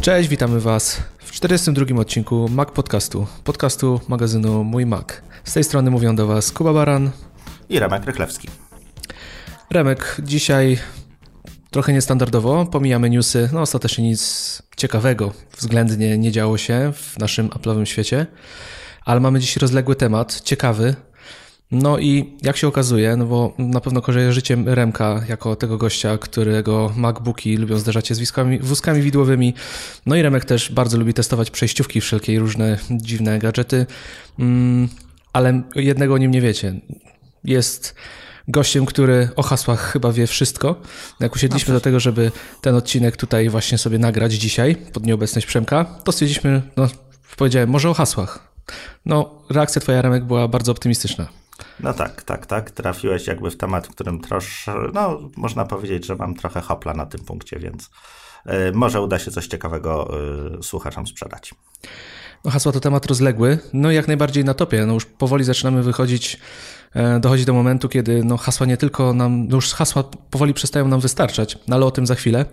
Cześć, witamy Was w 42 odcinku Mac Podcastu, podcastu magazynu Mój Mac. Z tej strony mówią do Was Kuba Baran i Remek Rychlewski. Remek, dzisiaj trochę niestandardowo, pomijamy newsy, no ostatecznie nic ciekawego względnie nie działo się w naszym Apple'owym świecie, ale mamy dziś rozległy temat, ciekawy, no i jak się okazuje, no bo na pewno kojarzycie Remka jako tego gościa, którego MacBooki lubią zderzać się z wózkami, wózkami widłowymi. No i Remek też bardzo lubi testować przejściówki, wszelkie różne dziwne gadżety. Mm, ale jednego o nim nie wiecie. Jest gościem, który o hasłach chyba wie wszystko. Jak usiedliśmy do tego, żeby ten odcinek tutaj właśnie sobie nagrać dzisiaj, pod nieobecność Przemka, to stwierdziliśmy, no powiedziałem, może o hasłach. No, reakcja twoja, Remek, była bardzo optymistyczna. No tak, tak, tak. Trafiłeś jakby w temat, w którym troszkę, no można powiedzieć, że mam trochę hopla na tym punkcie, więc y, może uda się coś ciekawego y, słuchaczom sprzedać. No hasła to temat rozległy, no jak najbardziej na topie. No już powoli zaczynamy wychodzić, e, dochodzi do momentu, kiedy no hasła nie tylko nam, no już hasła powoli przestają nam wystarczać, no ale o tym za chwilę.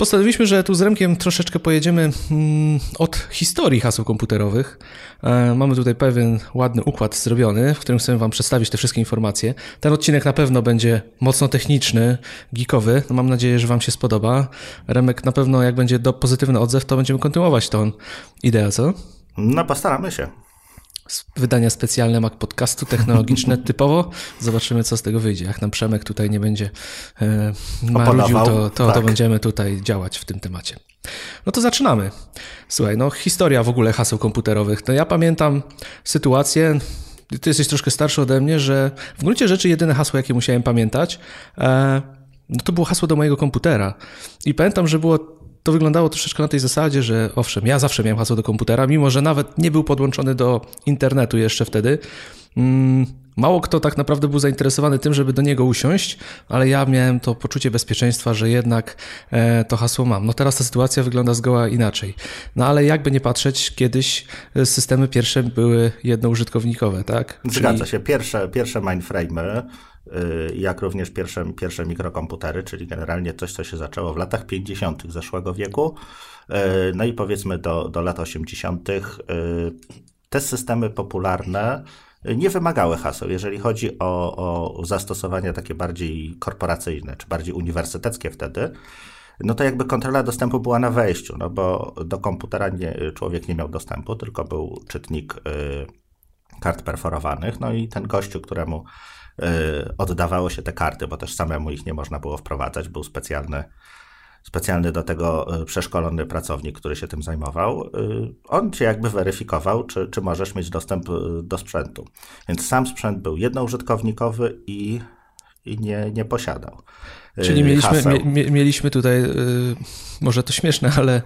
Postanowiliśmy, że tu z Remkiem troszeczkę pojedziemy mm, od historii haseł komputerowych. E, mamy tutaj pewien ładny układ zrobiony, w którym chcemy Wam przedstawić te wszystkie informacje. Ten odcinek na pewno będzie mocno techniczny, geekowy. No mam nadzieję, że Wam się spodoba. Remek na pewno, jak będzie do pozytywny odzew, to będziemy kontynuować tą ideę, co? No, postaramy się wydania specjalne Mac Podcastu technologiczne typowo. Zobaczymy, co z tego wyjdzie. Jak nam Przemek tutaj nie będzie e, marudził, to, to, tak. to będziemy tutaj działać w tym temacie. No to zaczynamy. Słuchaj, no historia w ogóle haseł komputerowych. No ja pamiętam sytuację, ty jesteś troszkę starszy ode mnie, że w gruncie rzeczy jedyne hasło, jakie musiałem pamiętać, e, no to było hasło do mojego komputera. I pamiętam, że było to wyglądało troszeczkę na tej zasadzie, że owszem, ja zawsze miałem hasło do komputera, mimo że nawet nie był podłączony do internetu jeszcze wtedy. Mm, mało kto tak naprawdę był zainteresowany tym, żeby do niego usiąść, ale ja miałem to poczucie bezpieczeństwa, że jednak e, to hasło mam. No teraz ta sytuacja wygląda zgoła inaczej. No ale jakby nie patrzeć, kiedyś systemy pierwsze były jednoużytkownikowe, tak? Zgadza się. Pierwsze, pierwsze mainframe'y jak również pierwsze, pierwsze mikrokomputery, czyli generalnie coś, co się zaczęło w latach 50. zeszłego wieku. Y, no i powiedzmy do, do lat 80. Y, te systemy popularne nie wymagały haseł. Jeżeli chodzi o, o zastosowania takie bardziej korporacyjne, czy bardziej uniwersyteckie wtedy, no to jakby kontrola dostępu była na wejściu, no bo do komputera nie, człowiek nie miał dostępu, tylko był czytnik y, kart perforowanych, no i ten gościu, któremu Y, oddawało się te karty, bo też samemu ich nie można było wprowadzać. Był specjalny, specjalny do tego y, przeszkolony pracownik, który się tym zajmował. Y, on cię jakby weryfikował, czy, czy możesz mieć dostęp do sprzętu. Więc sam sprzęt był jednoużytkownikowy i, i nie, nie posiadał. Czyli mieliśmy, mie, mieliśmy tutaj, y, może to śmieszne, ale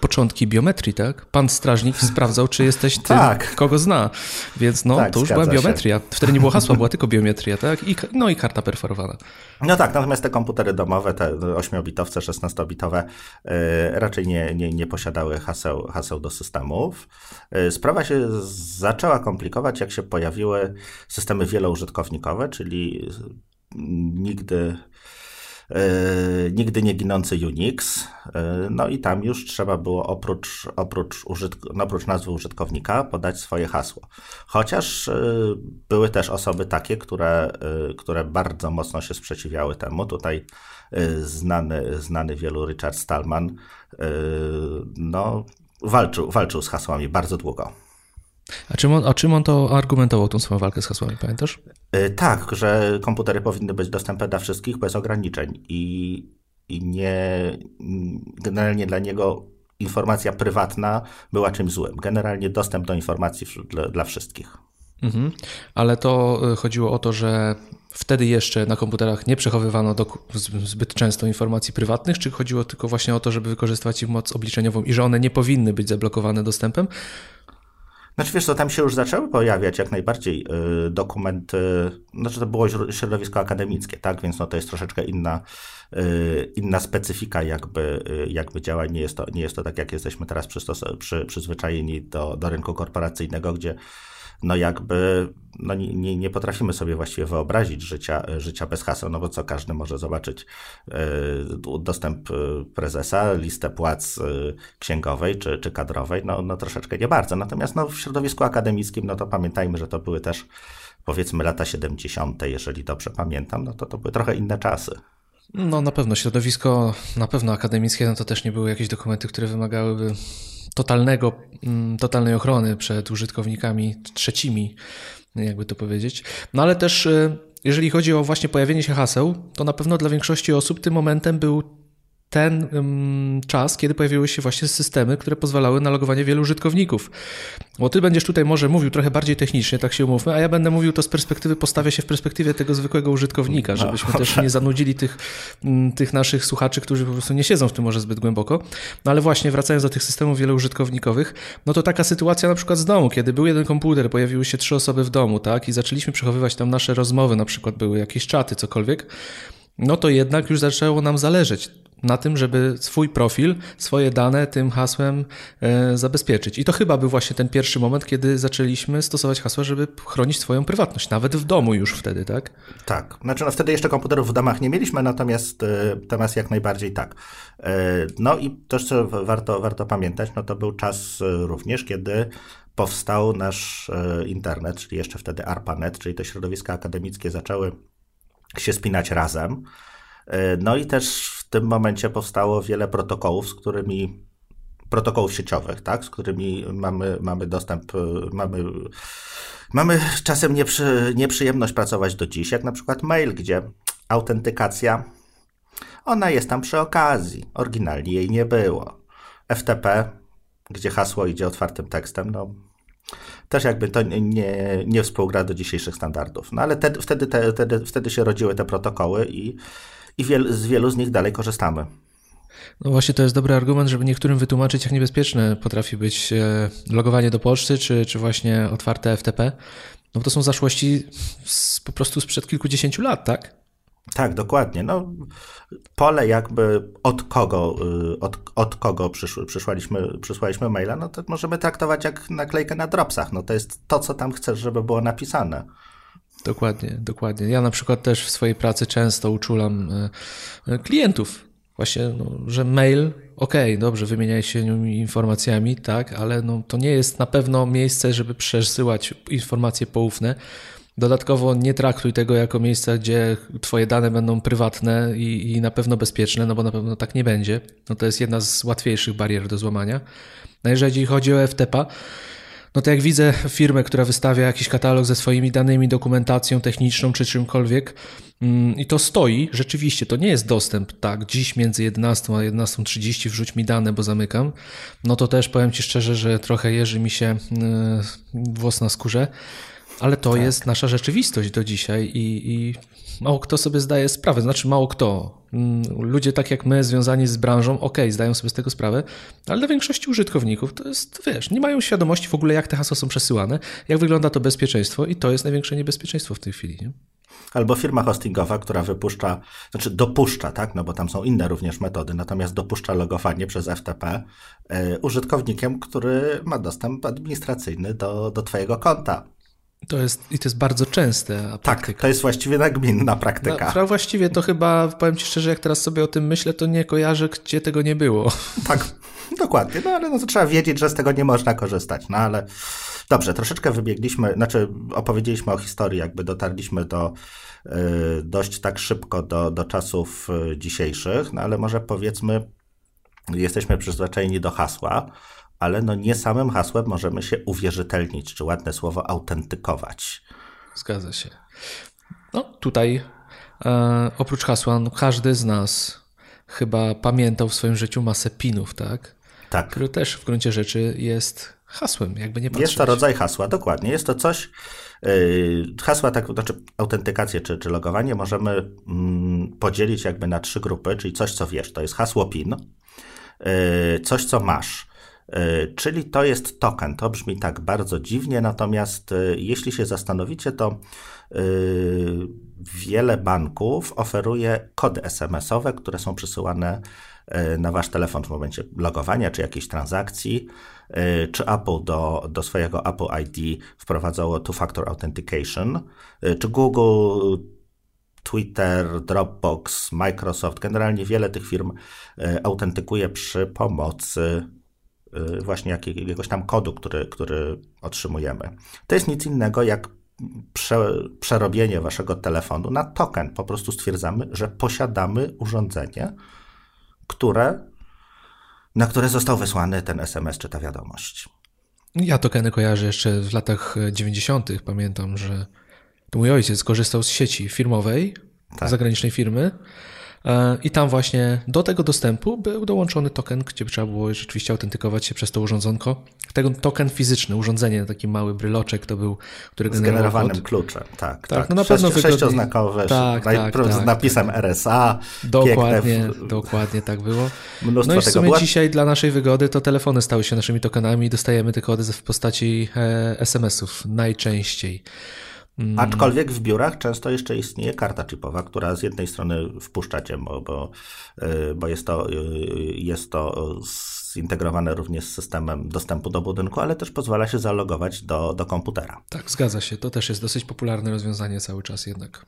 początki biometrii, tak? Pan strażnik sprawdzał, czy jesteś ty, tak. kogo zna. Więc no, tak, to już była biometria. Się. Wtedy nie było hasła, była tylko biometria, tak? I, no i karta perforowana. No tak, natomiast te komputery domowe, te 8-bitowce, 16-bitowe, y, raczej nie, nie, nie posiadały haseł, haseł do systemów. Y, sprawa się zaczęła komplikować, jak się pojawiły systemy wieloużytkownikowe, czyli nigdy nigdy nie ginący Unix. E, no i tam już trzeba było oprócz, oprócz, użytk- no oprócz nazwy użytkownika podać swoje hasło. Chociaż e, były też osoby takie, które, które bardzo mocno się sprzeciwiały temu. Tutaj znany, znany wielu Richard Stallman no, walczył, walczył z hasłami bardzo długo. A czym, on, a czym on to argumentował, tą swoją walkę z hasłami, pamiętasz? E, tak, że komputery powinny być dostępne dla wszystkich bez ograniczeń i, i nie, generalnie dla niego informacja prywatna była czymś złym. Generalnie dostęp do informacji dla, dla wszystkich. Mhm. Ale to e, chodziło o to, że wtedy jeszcze na komputerach nie przechowywano do, zbyt często informacji prywatnych, czy chodziło tylko właśnie o to, żeby wykorzystywać ich moc obliczeniową i że one nie powinny być zablokowane dostępem? Znaczy wiesz tam się już zaczęły pojawiać jak najbardziej y, dokumenty, znaczy to było środowisko akademickie, tak, więc no to jest troszeczkę inna, y, inna specyfika jakby, y, jakby działań, nie jest, to, nie jest to tak jak jesteśmy teraz przy, przyzwyczajeni do, do rynku korporacyjnego, gdzie no jakby no nie, nie potrafimy sobie właściwie wyobrazić życia, życia bez haseł, no bo co każdy może zobaczyć e, dostęp e, prezesa, listę płac e, księgowej czy, czy kadrowej, no, no troszeczkę nie bardzo. Natomiast no, w środowisku akademickim, no to pamiętajmy, że to były też powiedzmy lata 70., jeżeli dobrze pamiętam, no to to były trochę inne czasy. No na pewno środowisko, na pewno akademickie, no to też nie były jakieś dokumenty, które wymagałyby totalnego, mm, totalnej ochrony przed użytkownikami trzecimi, jakby to powiedzieć. No ale też y, jeżeli chodzi o właśnie pojawienie się haseł, to na pewno dla większości osób tym momentem był ten um, czas, kiedy pojawiły się właśnie systemy, które pozwalały na logowanie wielu użytkowników. Bo ty będziesz tutaj może mówił trochę bardziej technicznie, tak się umówmy, a ja będę mówił to z perspektywy, postawię się w perspektywie tego zwykłego użytkownika, no, żebyśmy no, też nie zanudzili tych, tych naszych słuchaczy, którzy po prostu nie siedzą w tym może zbyt głęboko. No ale właśnie wracając do tych systemów wieloużytkownikowych, no to taka sytuacja na przykład z domu, kiedy był jeden komputer, pojawiły się trzy osoby w domu, tak, i zaczęliśmy przechowywać tam nasze rozmowy, na przykład były jakieś czaty, cokolwiek, no to jednak już zaczęło nam zależeć na tym, żeby swój profil, swoje dane tym hasłem e, zabezpieczyć. I to chyba był właśnie ten pierwszy moment, kiedy zaczęliśmy stosować hasła, żeby chronić swoją prywatność, nawet w domu już wtedy, tak? Tak. Znaczy, no wtedy jeszcze komputerów w domach nie mieliśmy, natomiast, e, natomiast jak najbardziej tak. E, no i też, co warto, warto pamiętać, no to był czas również, kiedy powstał nasz internet, czyli jeszcze wtedy ARPANET, czyli te środowiska akademickie zaczęły się spinać razem. No i też tym momencie powstało wiele protokołów, z którymi protokołów sieciowych, tak, z którymi mamy, mamy dostęp, mamy, mamy czasem nieprzy, nieprzyjemność pracować do dziś, jak na przykład mail, gdzie autentykacja, ona jest tam przy okazji, oryginalnie jej nie było. FTP, gdzie hasło idzie otwartym tekstem, no też jakby to nie, nie współgra do dzisiejszych standardów. No ale te, wtedy, te, wtedy, wtedy się rodziły te protokoły i i wiel, z wielu z nich dalej korzystamy. No właśnie to jest dobry argument, żeby niektórym wytłumaczyć, jak niebezpieczne potrafi być e, logowanie do poczty, czy, czy właśnie otwarte FTP. No to są zaszłości z, po prostu sprzed kilkudziesięciu lat, tak? Tak, dokładnie. No, pole jakby od kogo, y, od, od kogo przysz, przyszłaliśmy, przysłaliśmy maila, no to możemy traktować jak naklejkę na dropsach. No to jest to, co tam chcesz, żeby było napisane. Dokładnie, dokładnie. Ja na przykład też w swojej pracy często uczulam e, e, klientów, właśnie, no, że mail, okej, okay, dobrze, wymieniaj się informacjami, tak, ale no, to nie jest na pewno miejsce, żeby przesyłać informacje poufne. Dodatkowo nie traktuj tego jako miejsca, gdzie twoje dane będą prywatne i, i na pewno bezpieczne, no bo na pewno tak nie będzie. No to jest jedna z łatwiejszych barier do złamania. No jeżeli chodzi o FTP, no to jak widzę firmę, która wystawia jakiś katalog ze swoimi danymi, dokumentacją techniczną czy czymkolwiek mm, i to stoi, rzeczywiście, to nie jest dostęp, tak, dziś między 11 a 11.30 wrzuć mi dane, bo zamykam, no to też powiem Ci szczerze, że trochę jeży mi się yy, włos na skórze, ale to tak. jest nasza rzeczywistość do dzisiaj i, i mało kto sobie zdaje sprawę, znaczy mało kto. Mm, ludzie tak jak my, związani z branżą, ok, zdają sobie z tego sprawę, ale dla większości użytkowników to jest, wiesz, nie mają świadomości w ogóle, jak te hasła są przesyłane, jak wygląda to bezpieczeństwo i to jest największe niebezpieczeństwo w tej chwili. Nie? Albo firma hostingowa, która wypuszcza, znaczy dopuszcza, tak, no bo tam są inne również metody, natomiast dopuszcza logowanie przez FTP y, użytkownikiem, który ma dostęp administracyjny do, do Twojego konta. To jest, I to jest bardzo częste. Tak, to jest właściwie nagminna praktyka. No, właściwie to chyba, powiem Ci szczerze, jak teraz sobie o tym myślę, to nie kojarzę, gdzie tego nie było. Tak, dokładnie. No ale no, to trzeba wiedzieć, że z tego nie można korzystać. No ale dobrze, troszeczkę wybiegliśmy, znaczy opowiedzieliśmy o historii, jakby dotarliśmy do y, dość tak szybko do, do czasów y, dzisiejszych, no ale może powiedzmy, jesteśmy przyzwyczajeni do hasła ale no nie samym hasłem możemy się uwierzytelnić, czy ładne słowo autentykować. Zgadza się. No tutaj e, oprócz hasła, no, każdy z nas chyba pamiętał w swoim życiu masę pinów, tak? Tak. Który też w gruncie rzeczy jest hasłem, jakby nie patrzeć. Jest to rodzaj hasła, dokładnie. Jest to coś, yy, hasła, tak, znaczy autentykację czy, czy logowanie możemy mm, podzielić jakby na trzy grupy, czyli coś, co wiesz, to jest hasło PIN, yy, coś, co masz, czyli to jest token. To brzmi tak bardzo dziwnie, natomiast e, jeśli się zastanowicie, to e, wiele banków oferuje kody SMS-owe, które są przesyłane na wasz telefon w momencie logowania czy jakiejś transakcji. Czy Apple do, do swojego Apple ID wprowadzało two-factor authentication, czy Google Twitter, Dropbox, Microsoft, generalnie wiele tych firm autentykuje przy pomocy właśnie jakiegoś tam kodu, który, który otrzymujemy. To jest nic innego jak prze, przerobienie waszego telefonu na token. Po prostu stwierdzamy, że posiadamy urządzenie, które, na które został wysłany ten SMS czy ta wiadomość. Ja tokeny kojarzę jeszcze w latach 90. Pamiętam, że mój ojciec korzystał z sieci firmowej, tak. zagranicznej firmy I tam właśnie do tego dostępu był dołączony token, gdzie trzeba było rzeczywiście autentykować się przez to urządzonko. Tego token fizyczny, urządzenie, taki mały bryloczek to był, który Z generowanym kluczem, tak. Tak, tak. no na pewno Sześć, Sześcioznakowe, tak, tak, tak, z napisem tak. RSA. Dokładnie, piękne. dokładnie tak było. Mnóstwo no i w sumie dzisiaj dla naszej wygody to telefony stały się naszymi tokenami i dostajemy te kody w postaci e, SMS-ów najczęściej. Mm. Aczkolwiek w biurach często jeszcze istnieje karta chipowa, która z jednej strony wpuszczacie, bo, bo, y, bo jest, to, y, jest to zintegrowane również z systemem dostępu do budynku, ale też pozwala się zalogować do, do komputera. Tak, zgadza się. To też jest dosyć popularne rozwiązanie cały czas jednak.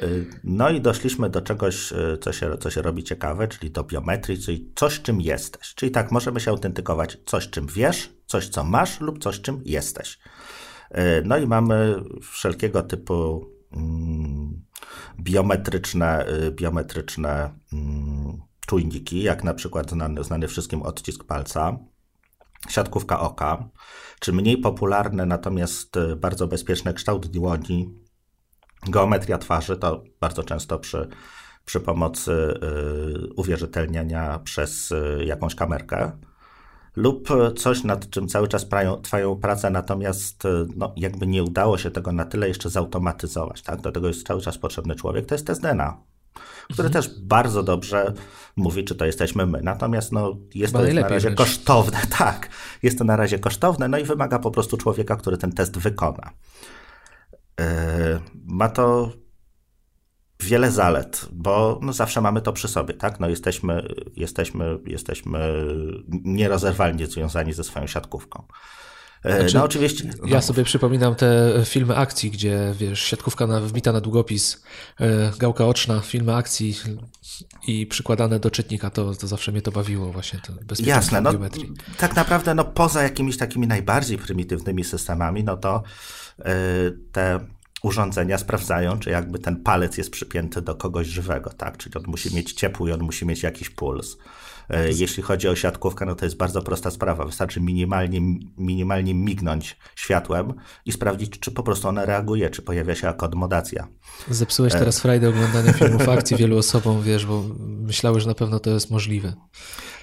Y, no i doszliśmy do czegoś, co się, co się robi ciekawe, czyli do biometrii, czyli coś, czym jesteś. Czyli tak, możemy się autentykować coś, czym wiesz, coś, co masz lub coś, czym jesteś. E, no i mamy wszelkiego typu mm, biometryczne, y, biometryczne mm, czujniki, jak na przykład znany, znany wszystkim odcisk palca, siatkówka oka, czy mniej popularne, natomiast y, bardzo bezpieczne kształt dłoni, geometria twarzy, to bardzo często przy, przy pomocy uwierzytelniania przez jakąś kamerkę lub coś, nad czym cały czas prają, trwają prace, natomiast e, no, jakby nie udało się tego na tyle jeszcze zautomatyzować. Tak? Do tego jest cały czas potrzebny człowiek, to jest test DNA, który mhm. też bardzo dobrze mówi, czy to jesteśmy my. Natomiast no, jest Chyba to na razie wręcz. kosztowne, tak, jest to na razie kosztowne, no i wymaga po prostu człowieka, który ten test wykona. Yy, ma to wiele zalet, bo no zawsze mamy to przy sobie, tak? No jesteśmy, jesteśmy, jesteśmy nierozerwalnie związani ze swoją siatkówką. E, znaczy, no oczywiście. No. Ja sobie przypominam te filmy akcji, gdzie wiesz, siatkówka na, wbita na długopis, e, gałka oczna, filmy akcji i przykładane do czytnika, to, to zawsze mnie to bawiło właśnie. To Jasne, no, tak naprawdę no, poza jakimiś takimi najbardziej prymitywnymi systemami, no to e, te urządzenia sprawdzają, czy jakby ten palec jest przypięty do kogoś żywego, tak? Czyli on musi mieć ciepły i on musi mieć jakiś puls. E, jeśli chodzi o siatkówkę, no to jest bardzo prosta sprawa. Wystarczy minimalnie, minimalnie mignąć światłem i sprawdzić, czy po prostu ona reaguje, czy pojawia się akomodacja. Zepsułeś e, teraz frajdę oglądania filmów akcji wielu osobom, wiesz, bo myślały, że na pewno to jest możliwe.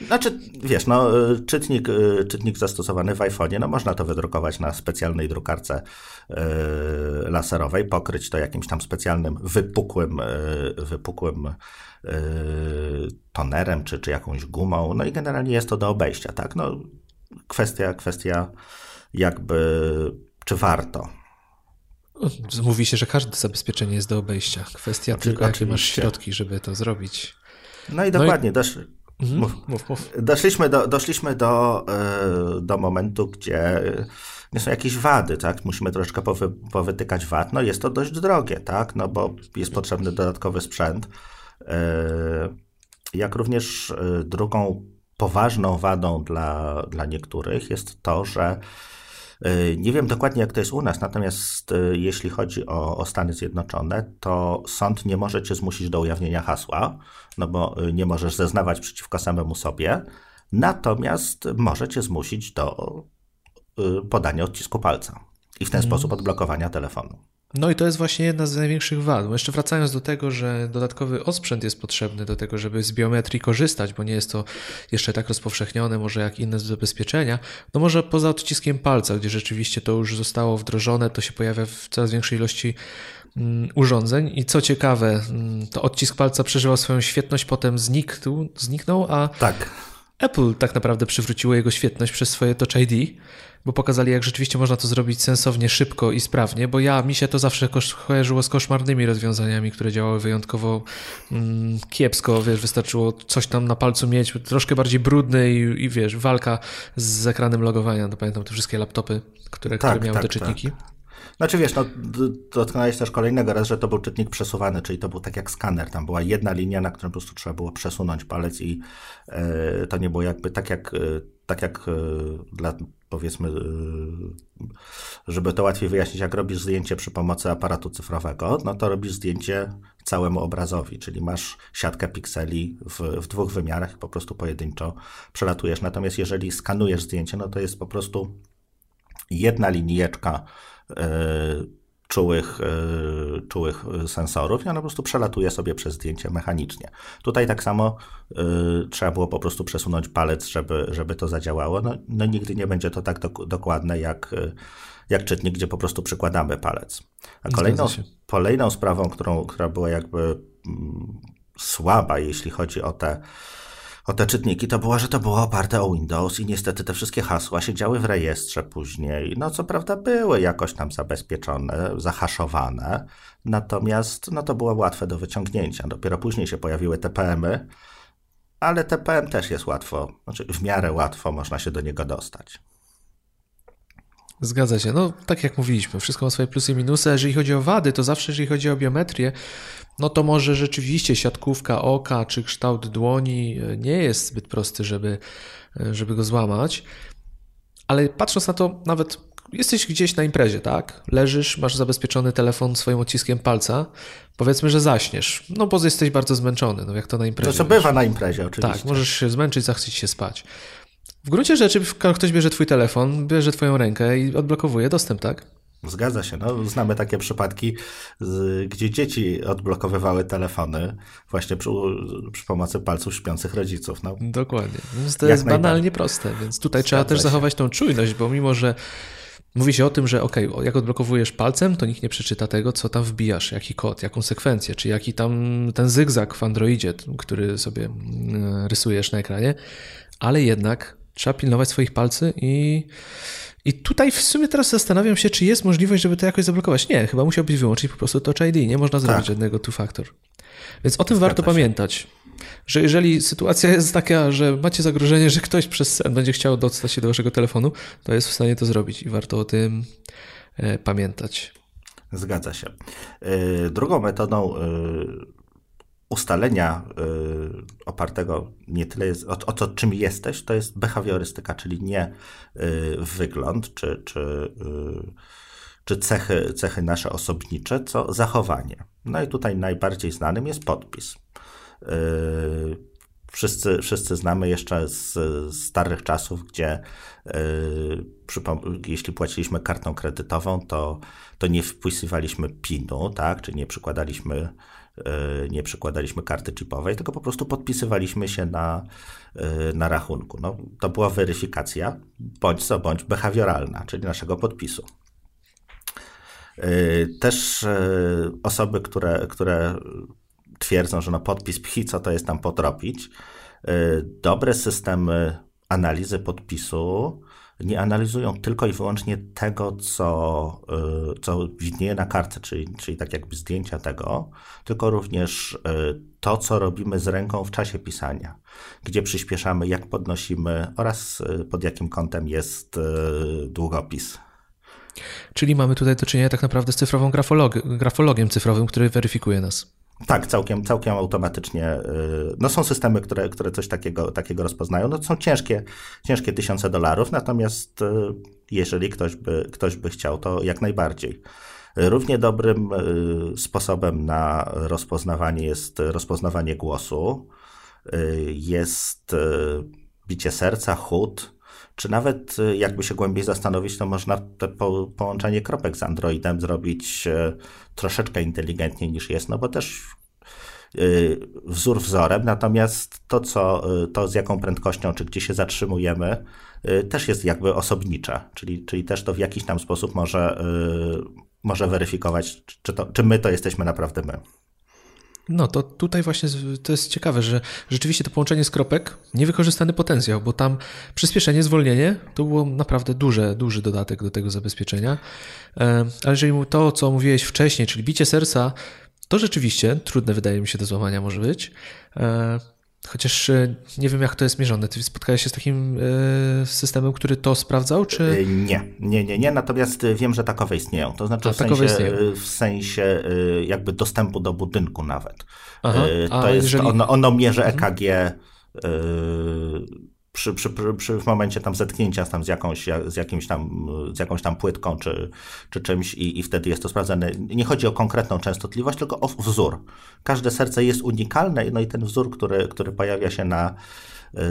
Znaczy, wiesz, no, czytnik, czytnik zastosowany w iPhone'ie, no można to wydrukować na specjalnej drukarce laserowej, pokryć to jakimś tam specjalnym wypukłym, wypukłym tonerem czy, czy jakąś gumą, no i generalnie jest to do obejścia, tak? No, kwestia, kwestia jakby, czy warto. Mówi się, że każde zabezpieczenie jest do obejścia. Kwestia Oczy, tylko, jakie masz środki, żeby to zrobić. No i dokładnie, no i... Dosz... Mhm. Mów. Mów, mów. Doszliśmy, do, doszliśmy do, e, do momentu, gdzie nie są jakieś wady, tak? Musimy troszeczkę powy, powytykać wad. No jest to dość drogie, tak? No bo jest potrzebny dodatkowy sprzęt. E, jak również e, drugą poważną wadą dla, dla niektórych jest to, że e, nie wiem dokładnie, jak to jest u nas, natomiast jeśli chodzi o, o, Stany Zjednoczone, to sąd nie może cię zmusić do ujawnienia hasła, no bo nie możesz zeznawać przeciwko samemu sobie, natomiast może cię zmusić do podania odcisku palca i w ten mm. sposób odblokowania telefonu. No i to jest właśnie jedna z największych wad. Jeszcze wracając do tego, że dodatkowy osprzęt jest potrzebny do tego, żeby z biometrii korzystać, bo nie jest to jeszcze tak rozpowszechnione może jak inne zabezpieczenia, no może poza odciskiem palca, gdzie rzeczywiście to już zostało wdrożone, to się pojawia w coraz większej ilości mm, urządzeń i co ciekawe, mm, to odcisk palca przeżywał swoją świetność, potem znikł, zniknął, a tak Apple tak naprawdę przywróciło jego świetność przez swoje Touch ID, bo pokazali, jak rzeczywiście można to zrobić sensownie, szybko i sprawnie, bo ja, mi się to zawsze kojarzyło z koszmarnymi rozwiązaniami, które działały wyjątkowo mm, kiepsko, wiesz, wystarczyło coś tam na palcu mieć, troszkę bardziej brudny i, i wiesz, walka z ekranem logowania, to pamiętam te wszystkie laptopy, które, tak, które miały tak, te czytniki. Tak. Znaczy wiesz, no, dotknąłeś też kolejnego raz, że to był czytnik przesuwany, czyli to był tak jak skaner. Tam była jedna linia, na którą po prostu trzeba było przesunąć palec i e, to nie było jakby tak jak, e, tak jak e, dla powiedzmy, żeby to łatwiej wyjaśnić, jak robisz zdjęcie przy pomocy aparatu cyfrowego, no to robisz zdjęcie całemu obrazowi, czyli masz siatkę pikseli w, w dwóch wymiarach, po prostu pojedynczo przelatujesz. Natomiast jeżeli skanujesz zdjęcie, no to jest po prostu jedna linijeczka czułych, e, czułych sensorów i ona po prostu przelatuje sobie przez zdjęcie mechanicznie. Tutaj tak samo y, trzeba było po prostu przesunąć palec, żeby, żeby to zadziałało. No, no nigdy nie będzie to tak dok dokładne jak, jak czytnik, gdzie po prostu przykładamy palec. A kolejną, kolejną sprawą, którą, która była jakby mm, słaba, jeśli chodzi o te o te czytniki, to było, że to było oparte o Windows i niestety te wszystkie hasła siedziały w rejestrze później. No co prawda były jakoś tam zabezpieczone, zahaszowane, natomiast no to było łatwe do wyciągnięcia. Dopiero później się pojawiły TPM-y, ale TPM też jest łatwo, znaczy w miarę łatwo można się do niego dostać. Zgadza się. No, tak jak mówiliśmy, wszystko ma swoje plusy i minusy. Jeżeli chodzi o wady, to zawsze, jeżeli chodzi o biometrię, no to może rzeczywiście siatkówka oka czy kształt dłoni e, nie jest zbyt prosty, żeby, e, żeby go złamać. Ale patrząc na to, nawet jesteś gdzieś na imprezie, tak? Leżysz, masz zabezpieczony telefon swoim odciskiem palca. Powiedzmy, że zaśniesz, no bo jesteś bardzo zmęczony, no jak to na imprezie. To co bywa na imprezie, oczywiście. Tak, możesz się zmęczyć, zachcieć się spać. W gruncie rzeczy ktoś bierze twój telefon, bierze twoją rękę i odblokowuje dostęp, tak? Zgadza się. No, znamy takie przypadki, gdzie dzieci odblokowywały telefony właśnie przy, przy pomocy palców śpiących rodziców. No, Dokładnie. Więc to jest banalnie proste, więc tutaj Zgadza trzeba też się. zachować tą czujność, bo mimo, że mówi się o tym, że ok, jak odblokowujesz palcem, to nikt nie przeczyta tego, co tam wbijasz, jaki kod, jaką sekwencję, czy jaki tam ten zygzak w Androidzie, który sobie mm, rysujesz na ekranie, ale jednak trzeba pilnować swoich palcy i i tutaj w sumie teraz zastanawiam się, czy jest możliwość, żeby to jakoś zablokować. Nie, chyba musiałbyś wyłączyć po prostu Touch ID. Nie można zrobić tak. żadnego two-factor. Więc o tym Zgadza warto się. pamiętać, że jeżeli sytuacja jest taka, że macie zagrożenie, że ktoś przez sen będzie chciał dostać się do waszego telefonu, to jest w stanie to zrobić i warto o tym e, pamiętać. Zgadza się. E, drugą metodą e, ustalenia y, opartego nie tyle jest, o, o czym jesteś, to jest behawiorystyka, czyli nie y, wygląd czy, czy, y, czy cechy, cechy nasze osobnicze, co zachowanie. No i tutaj najbardziej znanym jest podpis. Wszyscy, wszyscy znamy jeszcze z, z starych czasów, gdzie jeśli płaciliśmy kartą kredytową, to, to nie wpisywaliśmy PIN-u, tak? czy nie przykładaliśmy nie przykładaliśmy karty chipowej, tylko po prostu podpisywaliśmy się na, e, na rachunku. No, to była weryfikacja, bądź co bądź behawioralna, czyli naszego podpisu. E, też osoby, które, które twierdzą, że no podpis pchi, co to jest tam potropić, dobre systemy analizy podpisu nie analizują tylko i wyłącznie tego, co, y, co widnieje na kartce, czyli, czyli tak jakby zdjęcia tego, tylko również y, to, co robimy z ręką w czasie pisania, gdzie przyspieszamy, jak podnosimy oraz y, pod jakim kątem jest długopis. Czyli mamy tutaj do czynienia tak naprawdę z cyfrową grafolog grafologiem cyfrowym, który weryfikuje nas. Tak, całkiem, całkiem automatycznie. Y, no są systemy, które, które coś takiego, takiego rozpoznają. No to są ciężkie, ciężkie tysiące dolarów, natomiast y, jeżeli ktoś by, ktoś by chciał, to jak najbardziej. Równie dobrym y, sposobem na rozpoznawanie jest rozpoznawanie głosu, jest bicie serca, chód, czy nawet y, jakby się głębiej zastanowić, to można te po, połączenie kropek z Androidem zrobić y, troszeczkę inteligentniej niż jest, no bo też y, wzór wzorem, natomiast to, co, to z jaką prędkością, czy gdzie się zatrzymujemy, też jest jakby osobnicze, czyli, czyli też to w jakiś tam sposób może, może weryfikować, czy, to, czy my to jesteśmy naprawdę my. No to tutaj właśnie to jest ciekawe, że rzeczywiście to połączenie z kropek, niewykorzystany potencjał, bo tam przyspieszenie, zwolnienie to było naprawdę duże, duży dodatek do tego zabezpieczenia. E, ale jeżeli to, co mówiłeś wcześniej, czyli bicie serca, to rzeczywiście trudne wydaje mi się do złamania może być. E, chociaż e, nie wiem, jak to jest mierzone. Ty spotkałeś się z takim systemem, który to sprawdzał, czy... Nie, nie, nie, nie. Natomiast wiem, że takowe istnieją. To znaczy A, w, sensie, w sensie jakby dostępu do budynku nawet. Aha, to jest, jeżeli... ono, ono mierzy EKG mhm przy, przy, przy, w momencie tam zetknięcia tam z, jakąś, z, jakimś tam, z jakąś tam płytką czy, czy czymś i, i wtedy jest to sprawdzane. Nie chodzi o konkretną częstotliwość, tylko o wzór. Każde serce jest unikalne, no i ten wzór, który, który pojawia się na, yy,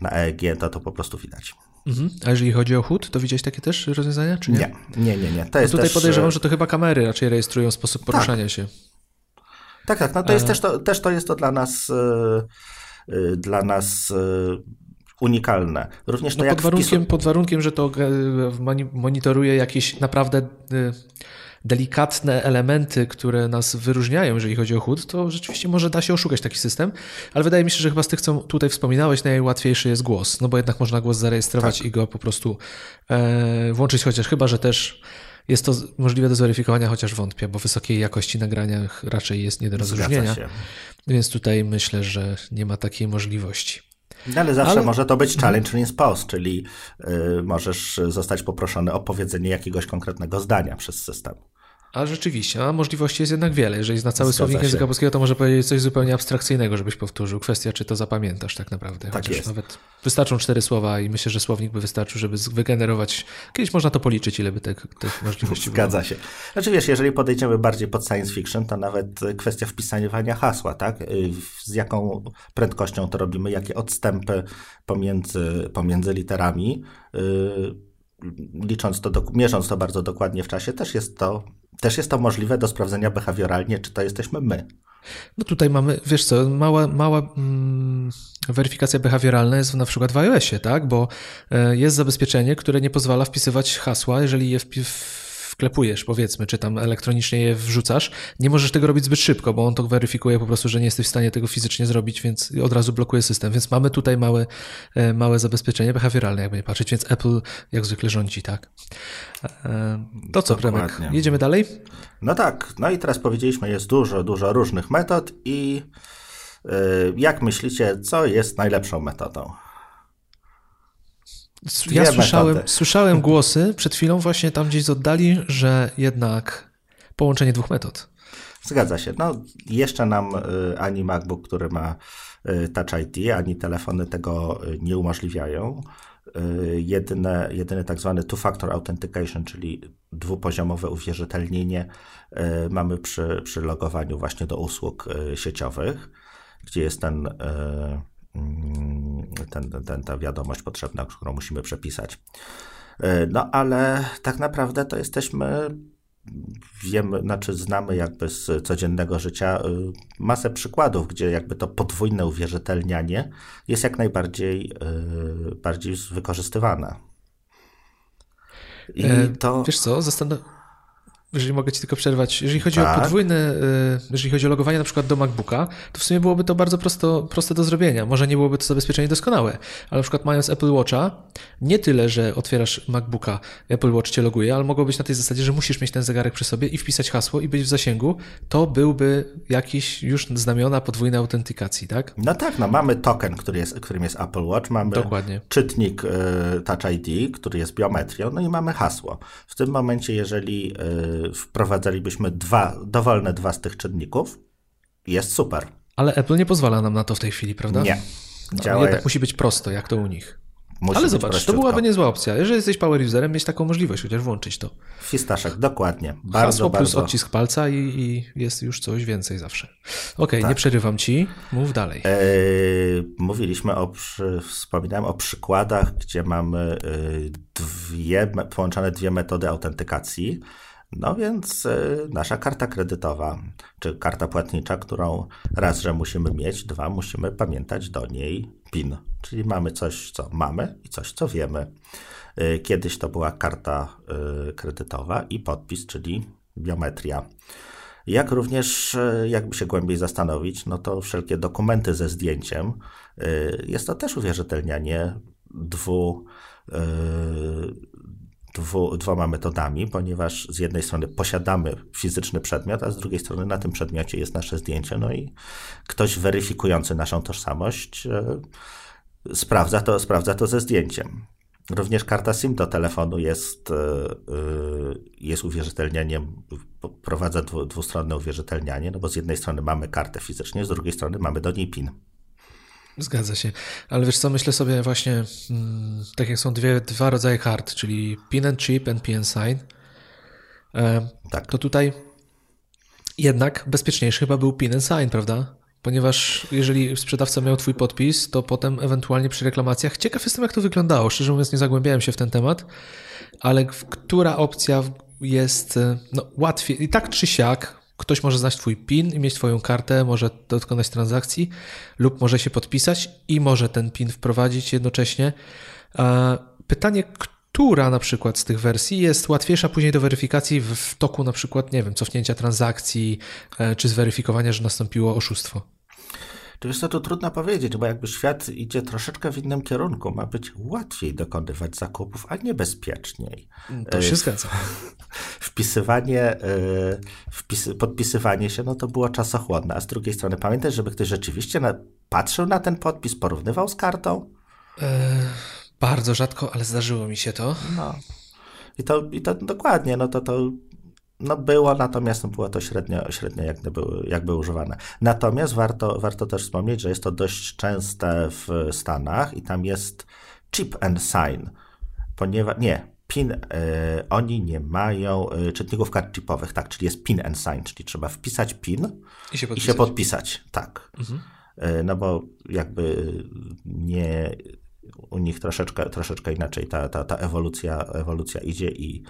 na EEG, to, to po prostu widać. Mhm. A jeżeli chodzi o chód, to widziałeś takie też rozwiązania, czy nie? Nie, nie, nie. nie. To no tutaj też... podejrzewam, że to chyba kamery raczej rejestrują sposób poruszania tak. się. Tak, tak. No to jest e... też, to, też to jest to dla nas... Yy dla nas y, unikalne. Również to no pod, warunkiem, pod warunkiem, że to e, monitoruje jakieś naprawdę e, delikatne elementy, które nas wyróżniają, jeżeli chodzi o chód, to rzeczywiście może da się oszukać taki system, ale wydaje mi się, że chyba z tych, co tutaj wspominałeś, najłatwiejszy jest głos, no bo jednak można głos zarejestrować tak. i go po prostu e, włączyć, chociaż chyba, że też jest to możliwe do zweryfikowania, chociaż wątpię, bo wysokiej jakości nagrania raczej jest nie do rozróżnienia. Więc tutaj myślę, że nie ma takiej możliwości. No ale zawsze ale... może to być challenge in post, czyli yy, możesz zostać poproszony o powiedzenie jakiegoś konkretnego zdania przez system. A rzeczywiście, a możliwości jest jednak wiele. Jeżeli zna cały słownik języka polskiego, to może powiedzieć coś zupełnie abstrakcyjnego, żebyś powtórzył. Kwestia, czy to zapamiętasz tak naprawdę. Tak jest. Nawet wystarczą cztery słowa i myślę, że słownik by wystarczył, żeby wygenerować. Kiedyś można to policzyć, ile by tych, tych możliwości Zgadza było. się. Znaczy wiesz, jeżeli podejdziemy bardziej pod science fiction, to nawet kwestia wpisywania hasła, tak? Y, z jaką prędkością to robimy, jakie odstępy pomiędzy, pomiędzy literami. Yy licząc to, mierząc to bardzo dokładnie w czasie, też jest to, też jest to możliwe do sprawdzenia behawioralnie, czy to jesteśmy my. No tutaj mamy, wiesz co, mała, mała mm, weryfikacja behawioralna jest na przykład w iOSie, tak? Bo e, jest zabezpieczenie, które nie pozwala wpisywać hasła, jeżeli je wpi- wklepujesz, powiedzmy, czy tam elektronicznie je wrzucasz, nie możesz tego robić zbyt szybko, bo on to weryfikuje po prostu, że nie jesteś w stanie tego fizycznie zrobić, więc od razu blokuje system. Więc mamy tutaj małe, e, małe zabezpieczenie behawioralne, jakby nie patrzeć, więc Apple jak zwykle rządzi, tak. E, to co, Premek, jedziemy dalej? No tak, no i teraz powiedzieliśmy, jest dużo, dużo różnych metod i e, jak myślicie, co jest najlepszą metodą? Ja słyszałem, słyszałem głosy przed chwilą właśnie tam gdzieś z oddali, że jednak połączenie dwóch metod. Zgadza się. No, jeszcze nam y, ani MacBook, który ma y, Touch ID, ani telefony tego y, nie umożliwiają. Jedyne, jedyny tak zwany two-factor authentication, czyli dwupoziomowe uwierzytelnienie mamy przy, przy logowaniu właśnie do usług sieciowych, gdzie jest ten ten, ten, ta wiadomość potrzebna, którą musimy przepisać. E, no ale tak naprawdę to jesteśmy, wiemy, znaczy znamy jakby z codziennego życia y, masę przykładów, gdzie jakby to podwójne uwierzytelnianie jest jak najbardziej y, bardziej wykorzystywane. I e, to... Wiesz co, zastanawiam jeżeli mogę ci tylko przerwać, jeżeli chodzi tak. o podwójne, y, jeżeli chodzi o logowanie na przykład do MacBooka, to w sumie byłoby to bardzo prosto, proste do zrobienia. Może nie byłoby to zabezpieczenie doskonałe, ale na przykład mając Apple Watcha, nie tyle, że otwierasz MacBooka, Apple Watch cię loguje, ale mogło być na tej zasadzie, że musisz mieć ten zegarek przy sobie i wpisać hasło i być w zasięgu, to byłby jakiś już znamiona podwójnej autentykacji, tak? No tak, no mamy token, który jest, którym jest Apple Watch, mamy Dokładnie. czytnik y, Touch ID, który jest biometrią, no i mamy hasło. W tym momencie, jeżeli y, wprowadzalibyśmy dwa, dowolne dwa z tych czynników, jest super. Ale Apple nie pozwala nam na to w tej chwili, prawda? Nie. Działa... Jednak musi być prosto, jak to u nich. Musi Ale zobacz, to byłaby niezła opcja. Jeżeli jesteś power userem, mieć taką możliwość, chociaż włączyć to. Fistaszek, dokładnie. Bardzo, Hasło plus bardzo. odcisk palca i, i, jest już coś więcej zawsze. Okej, okay, tak. nie przerywam ci, mów dalej. Eee, mówiliśmy o, przy, wspominałem o przykładach, gdzie mamy e, dwie, połączone dwie metody autentykacji. No więc y, nasza karta kredytowa, czy karta płatnicza, którą raz, że musimy mieć, dwa, musimy pamiętać do niej PIN. Czyli mamy coś, co mamy i coś, co wiemy. Y, kiedyś to była karta y, kredytowa i podpis, czyli biometria. Jak również, jakby się głębiej zastanowić, no to wszelkie dokumenty ze zdjęciem, jest to też uwierzytelnianie dwu, dwu, dwoma metodami, ponieważ z jednej strony posiadamy fizyczny przedmiot, a z drugiej strony na tym przedmiocie jest nasze zdjęcie, no i ktoś weryfikujący naszą tożsamość sprawdza to, sprawdza to ze zdjęciem. Również karta SIM do telefonu jest, e, e, jest uwierzytelnianiem, prowadza dwustronne uwierzytelnianie, no bo z jednej strony mamy kartę fizycznie, z drugiej strony mamy do niej PIN. Zgadza się. Ale wiesz co, myślę sobie właśnie, hmm, tak jak są dwie, dwa rodzaje kart, czyli PIN and chip and PIN sign, e, tak. to tutaj jednak bezpieczniejszy chyba był PIN and sign, prawda? Ponieważ jeżeli sprzedawca miał twój podpis, to potem ewentualnie przy reklamacjach, ciekaw jestem jak to wyglądało, szczerze mówiąc nie zagłębiałem się w ten temat, ale która opcja jest no, łatwiej, i tak czy siak, ktoś może znać twój PIN i mieć twoją kartę, może dokonać transakcji lub może się podpisać i może ten PIN wprowadzić jednocześnie. Pytanie, która na przykład z tych wersji jest łatwiejsza później do weryfikacji w toku na przykład, nie wiem, cofnięcia transakcji e, czy zweryfikowania, że nastąpiło oszustwo? To jest to trudno powiedzieć, bo jakby świat idzie troszeczkę w innym kierunku. Ma być łatwiej dokonywać zakupów, a nie bezpieczniej. To się e, zgadza. Wpisywanie, e, wpis, podpisywanie się, no to było czasochłodne. A z drugiej strony pamiętaj, żeby ktoś rzeczywiście na, patrzył na ten podpis, porównywał z kartą? Bardzo rzadko, ale zdarzyło mi się to. No. I to, i to dokładnie, no to, to no było, natomiast było to średnio, średnio jakby, jakby używane. Natomiast warto, warto też wspomnieć, że jest to dość częste w Stanach i tam jest chip and sign, ponieważ, nie, PIN, y, oni nie mają y, czytników kart chipowych, tak, czyli jest PIN and sign, czyli trzeba wpisać PIN i się podpisać, i się podpisać tak. Mhm. Y, no bo jakby nie, u nich troszeczkę, troszeczkę inaczej ta, ta, ta ewolucja, ewolucja idzie i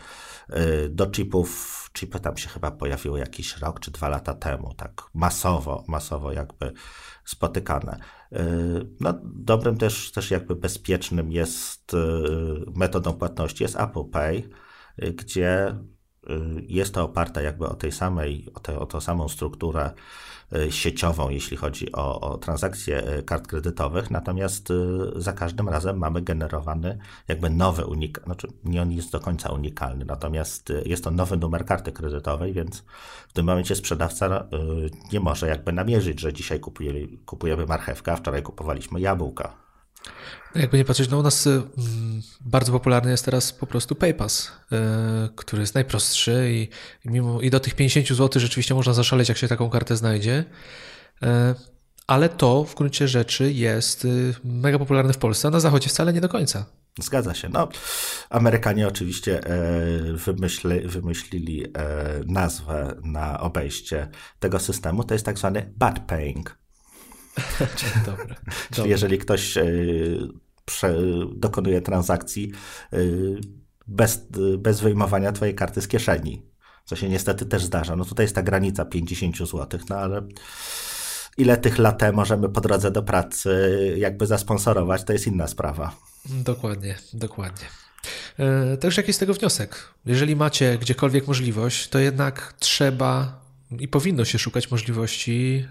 y, do chipów, chipy tam się chyba pojawiły jakiś rok czy dwa lata temu, tak masowo, masowo jakby spotykane. Y, no, dobrym też, też jakby bezpiecznym jest y, metodą płatności jest Apple Pay, gdzie jest to oparte jakby o tej samej, o, te, o tą samą strukturę E, sieciową, jeśli chodzi o, o transakcje e, kart kredytowych, natomiast za każdym razem mamy generowany jakby nowy unik, znaczy nie on jest do końca unikalny, natomiast jest to nowy numer karty kredytowej, więc w tym momencie sprzedawca nie może jakby namierzyć, że dzisiaj kupujemy, kupujemy marchewkę, a wczoraj kupowaliśmy jabłka. Jakby nie patrzeć, no u nas y, bardzo popularny jest teraz po prostu PayPass, y, który jest najprostszy i, i, mimo, i do tych 50 zł rzeczywiście można zaszaleć, jak się taką kartę znajdzie. Y, ale to w gruncie rzeczy jest mega popularne w Polsce, a na zachodzie wcale nie do końca. Zgadza się. No, Amerykanie oczywiście e, wymyśli, wymyślili e, nazwę na obejście tego systemu. To jest tak zwany bad paying. Dobra. Czyli jeżeli ktoś e, dokonuje transakcji e, bez, bez wyjmowania twojej karty z kieszeni, co się niestety też zdarza. No tutaj jest ta granica 50 zł, no ale ile tych latę możemy po drodze do pracy jakby zasponsorować, to jest inna sprawa. Dokładnie, dokładnie. E, także jaki jest tego wniosek? Jeżeli macie gdziekolwiek możliwość, to jednak trzeba i powinno się szukać możliwości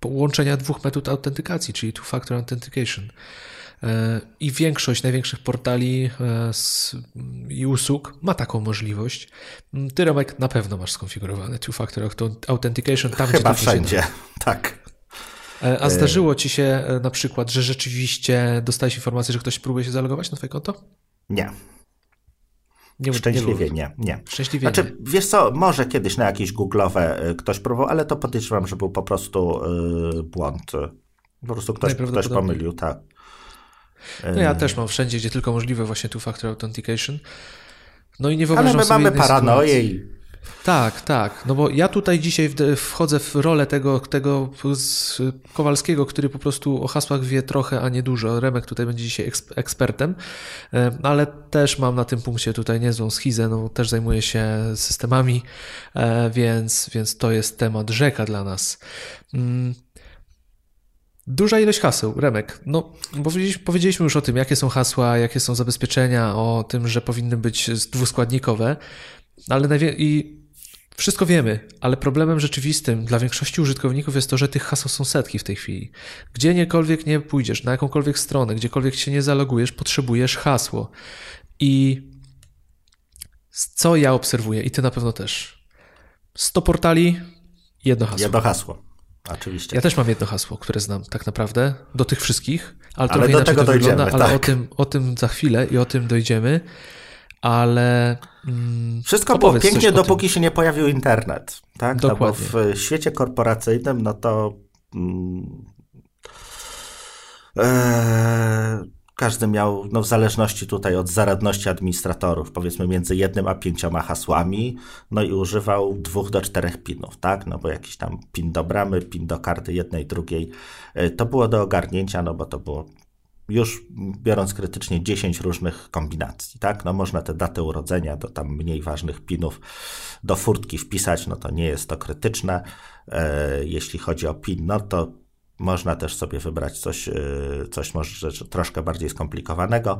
połączenia dwóch metod autentykacji, czyli two-factor authentication. E, I większość największych portali e, i usług ma taką możliwość. Ty, Romek, na pewno masz skonfigurowany two-factor authentication tam, Chyba gdzie wszędzie, tak. E, a zdarzyło ci się na przykład, że rzeczywiście dostałeś informację, że ktoś próbuje się zalogować na twoje konto? Nie. Nie, Szczęśliwie nie, nie. Szczęśliwie znaczy, nie. wiesz co, może kiedyś na jakieś googlowe y, ktoś próbował, ale to podejrzewam, że był po prostu yy, błąd. Po prostu ktoś, ktoś pomylił, tak. No ja y, też mam wszędzie, gdzie tylko możliwe właśnie two-factor authentication. No i nie wyobrażam Ale my mamy paranoję i tak, tak. No bo ja tutaj dzisiaj wchodzę w rolę tego, tego Kowalskiego, który po prostu o hasłach wie trochę, a nie dużo. Remek tutaj będzie dzisiaj ekspertem, ale też mam na tym punkcie tutaj niezłą schizę, no też zajmuję się systemami, e, więc, więc to jest temat rzeka dla nas. Mm. Duża ilość haseł, Remek. No, powiedzieliśmy już o tym, jakie są hasła, jakie są zabezpieczenia, o tym, że powinny być dwuskładnikowe, ale i Wszystko wiemy, ale problemem rzeczywistym dla większości użytkowników jest to, że tych haseł są setki w tej chwili. Gdziekolwiek nie pójdziesz, na jakąkolwiek stronę, gdziekolwiek się nie zalogujesz, potrzebujesz hasło. I co ja obserwuję, i ty na pewno też. 100 portali, jedno hasło. Jedno hasło. Oczywiście. Ja też mam jedno hasło, które znam tak naprawdę do tych wszystkich, ale, ale trochę do tego to dojdziemy, wygląda, tak. ale o tym, o tym za chwilę i o tym dojdziemy. Ale. Mm, Wszystko było pięknie, dopóki się nie pojawił internet. Tak? Dokładnie. No bo w świecie korporacyjnym, no to. Mm, e, każdy miał, no w zależności tutaj od zaradności administratorów, powiedzmy między jednym a pięcioma hasłami, no i używał dwóch do czterech pinów, tak? No bo jakiś tam pin do bramy, pin do karty jednej, drugiej. E, to było do ogarnięcia, no bo to było już biorąc krytycznie 10 różnych kombinacji, tak? No można te daty urodzenia do tam mniej ważnych pinów do furtki wpisać, no to nie jest to krytyczne. E, jeśli chodzi o pin, no to można też sobie wybrać coś, e, coś może troszkę bardziej skomplikowanego.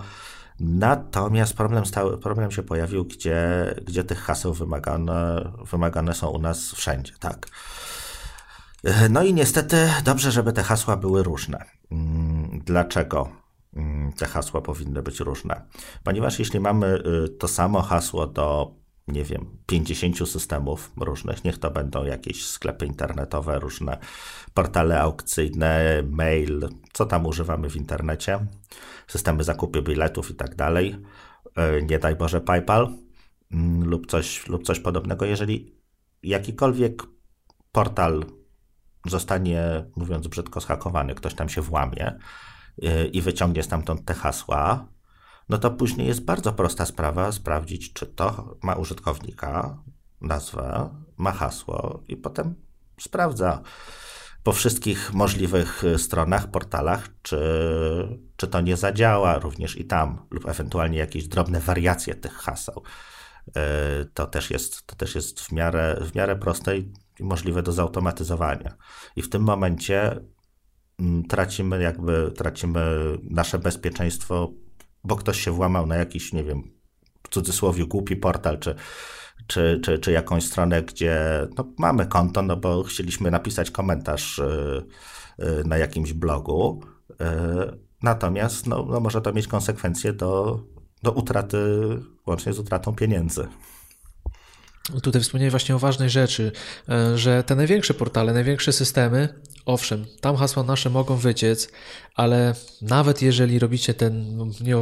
Natomiast problem, stały, problem się pojawił, gdzie, gdzie tych haseł wymagane, wymagane są u nas wszędzie, tak? No i niestety dobrze, żeby te hasła były różne. Mm, dlaczego? Mm, te hasła powinny być różne. Ponieważ jeśli mamy y, to samo hasło do, nie wiem, 50 systemów różnych, niech to będą jakieś sklepy internetowe, różne portale aukcyjne, mail, co tam używamy w internecie, systemy zakupy biletów i tak dalej, y, nie daj Boże PayPal mm, lub coś, lub coś podobnego. Jeżeli jakikolwiek portal zostanie, mówiąc brzydko, schakowany, ktoś tam się włamie, i wyciągnie stamtąd te hasła, no to później jest bardzo prosta sprawa sprawdzić, czy to ma użytkownika, nazwę, ma hasło i potem sprawdza po wszystkich możliwych stronach, portalach, czy, czy to nie zadziała również i tam, lub ewentualnie jakieś drobne wariacje tych haseł. E, to też jest, to też jest w, miarę, w miarę proste i możliwe do zautomatyzowania. I w tym momencie Mm, tracimy jakby, tracimy nasze bezpieczeństwo, bo ktoś się włamał na jakiś, nie wiem, w cudzysłowie głupi portal, czy, czy, czy, czy jakąś stronę, gdzie no, mamy konto, no bo chcieliśmy napisać komentarz y, y, na jakimś blogu. Y, natomiast no, no może to mieć konsekwencje do, do utraty, łącznie z utratą pieniędzy. Tutaj wspomniałeś właśnie o ważnej rzeczy, że te największe portale, największe systemy Owszem, tam hasła nasze mogą wyciec, ale nawet jeżeli robicie ten, nie,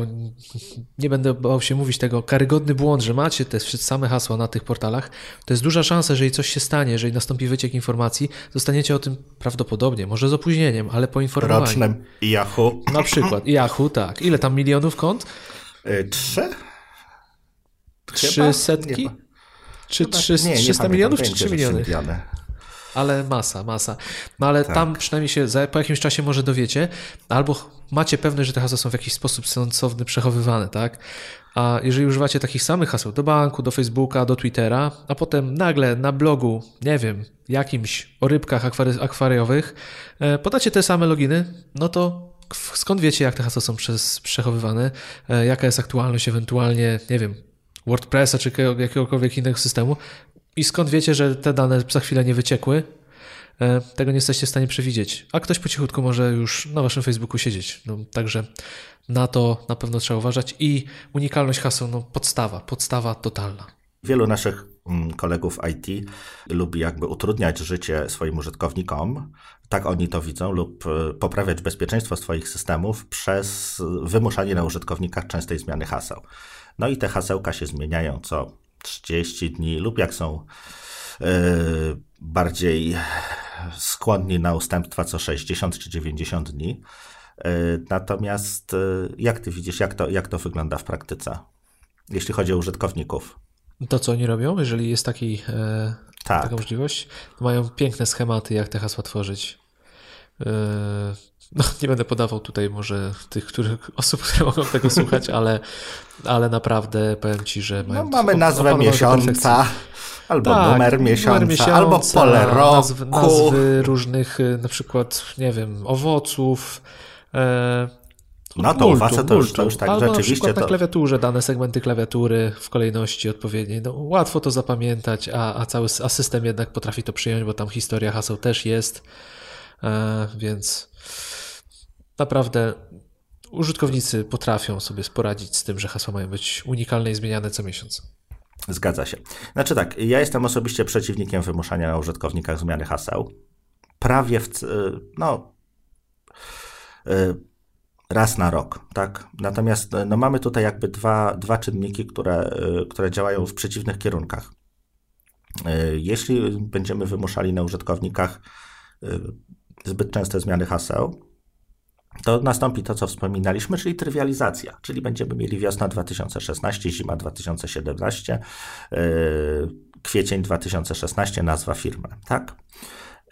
nie będę bał się mówić tego, karygodny błąd, że macie te same hasła na tych portalach, to jest duża szansa, że jeżeli coś się stanie, jeżeli nastąpi wyciek informacji, zostaniecie o tym prawdopodobnie, może z opóźnieniem, ale poinformowani. Rocznym Yahoo. Na przykład Yahoo, tak. Ile tam milionów kont? Y, trzy? Trzy setki? Czy trzy, nie, 300 nie milionów, czy 3 miliony? ale masa, masa. No ale tak. tam przynajmniej się za, po jakimś czasie może dowiecie, albo macie pewność, że te hasła są w jakiś sposób sensowny przechowywane, tak? A jeżeli używacie takich samych haseł do banku, do Facebooka, do Twittera, a potem nagle na blogu, nie wiem, jakimś o rybkach akwary, akwariowych, e, podacie te same loginy, no to skąd wiecie, jak te hasła są przez, przechowywane, e, jaka jest aktualność ewentualnie, nie wiem, WordPressa czy jakiegokolwiek innego systemu, i skąd wiecie, że te dane za chwilę nie wyciekły? E, tego nie jesteście w stanie przewidzieć. A ktoś po cichutku może już na waszym Facebooku siedzieć. No, także na to na pewno trzeba uważać. I unikalność haseł, no podstawa, podstawa totalna. Wielu naszych mm, kolegów IT lubi jakby utrudniać życie swoim użytkownikom, tak oni to widzą, lub e, poprawiać bezpieczeństwo swoich systemów przez wymuszanie na użytkownikach częstej zmiany haseł. No i te hasełka się zmieniają co 30 dni, lub jak są yy, bardziej skłonni na ustępstwa co 60 czy 90 dni. Yy, natomiast yy, jak ty widzisz, jak to, jak to wygląda w praktyce, jeśli chodzi o użytkowników? To, co oni robią, jeżeli jest taki, tak. taka możliwość, mają piękne schematy, jak te hasła tworzyć. No, nie będę podawał tutaj może tych których osób, które mogą tego słuchać, ale, ale naprawdę powiem Ci, że no, mamy nazwę miesiąca. Albo tak, numer, miesiąca, numer miesiąca, albo pole roku. Nazwy, nazwy różnych, y, na przykład, nie wiem, owoców. E, No to multum, to już, to już tak Albo rzeczywiście. Na, to... na klawiaturze dane segmenty klawiatury w kolejności odpowiedniej. No, łatwo to zapamiętać, a, a cały a system jednak potrafi to przyjąć, bo tam historia haseł też jest. E, więc naprawdę użytkownicy potrafią sobie poradzić z tym, że hasła mają być unikalne i zmieniane co miesiąc. Zgadza się. Znaczy tak, ja jestem osobiście przeciwnikiem wymuszania na użytkownikach zmiany haseł. Prawie w, no, y, raz na rok, tak? Natomiast no, mamy tutaj jakby dwa, dwa czynniki, które, y, które działają w przeciwnych kierunkach. Jeśli będziemy wymuszali na użytkownikach zbyt częste zmiany haseł, to nastąpi to, co wspominaliśmy, czyli trywializacja, czyli będziemy mieli wiosna 2016, zima 2017, yy, kwiecień 2016, nazwa firmy, tak?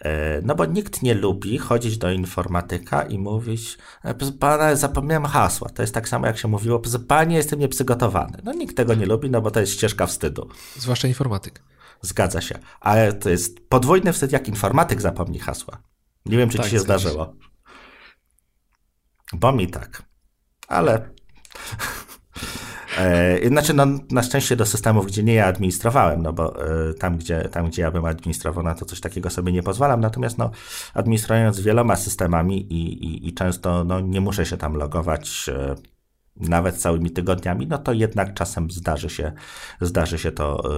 Yy, no bo nikt nie lubi chodzić do informatyka i mówić, e, pana, zapomniałem hasła. To jest tak samo, jak się mówiło, panie, jestem nieprzygotowany. No nikt tego nie lubi, no bo to jest ścieżka wstydu. Zwłaszcza informatyk. Zgadza się. Ale to jest podwójny wstyd, jak informatyk zapomni hasła. Nie wiem, czy tak, ci się zdarzyło. Bo mi tak. Ale. E, znaczy, no, na szczęście do systemów, gdzie nie ja administrowałem, no bo e, tam, gdzie, tam, gdzie ja bym administrował, na to coś takiego sobie nie pozwalam. Natomiast, no, administrując wieloma systemami i, i, i często no, nie muszę się tam logować e, nawet całymi tygodniami, no to jednak czasem zdarzy się, zdarzy się to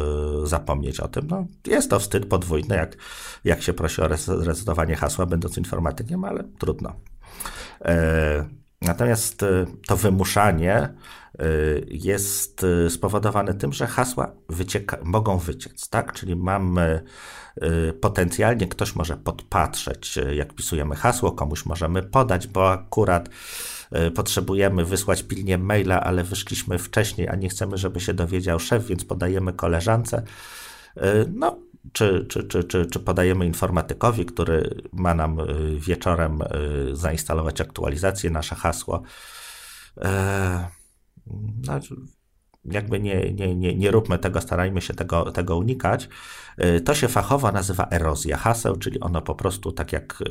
y, zapomnieć o tym. No, jest to wstyd podwójny, jak, jak się prosi o resetowanie hasła, będąc informatykiem, ale trudno. E, natomiast e, to wymuszanie e, jest spowodowane tym, że hasła wycieka, mogą wyciec, tak? Czyli mamy potencjalnie ktoś może podpatrzeć, jak pisujemy hasło, komuś możemy podać, bo akurat potrzebujemy wysłać pilnie maila, ale wyszliśmy wcześniej, a nie chcemy, żeby się dowiedział szef, więc podajemy koleżance. No, czy, czy, czy, czy, czy podajemy informatykowi, który ma nam y, wieczorem zainstalować aktualizację, nasze hasło. E, no, jakby nie, nie, nie, nie róbmy tego, starajmy się tego, tego unikać. E, to się fachowo nazywa erozja haseł, czyli ono po prostu tak jak,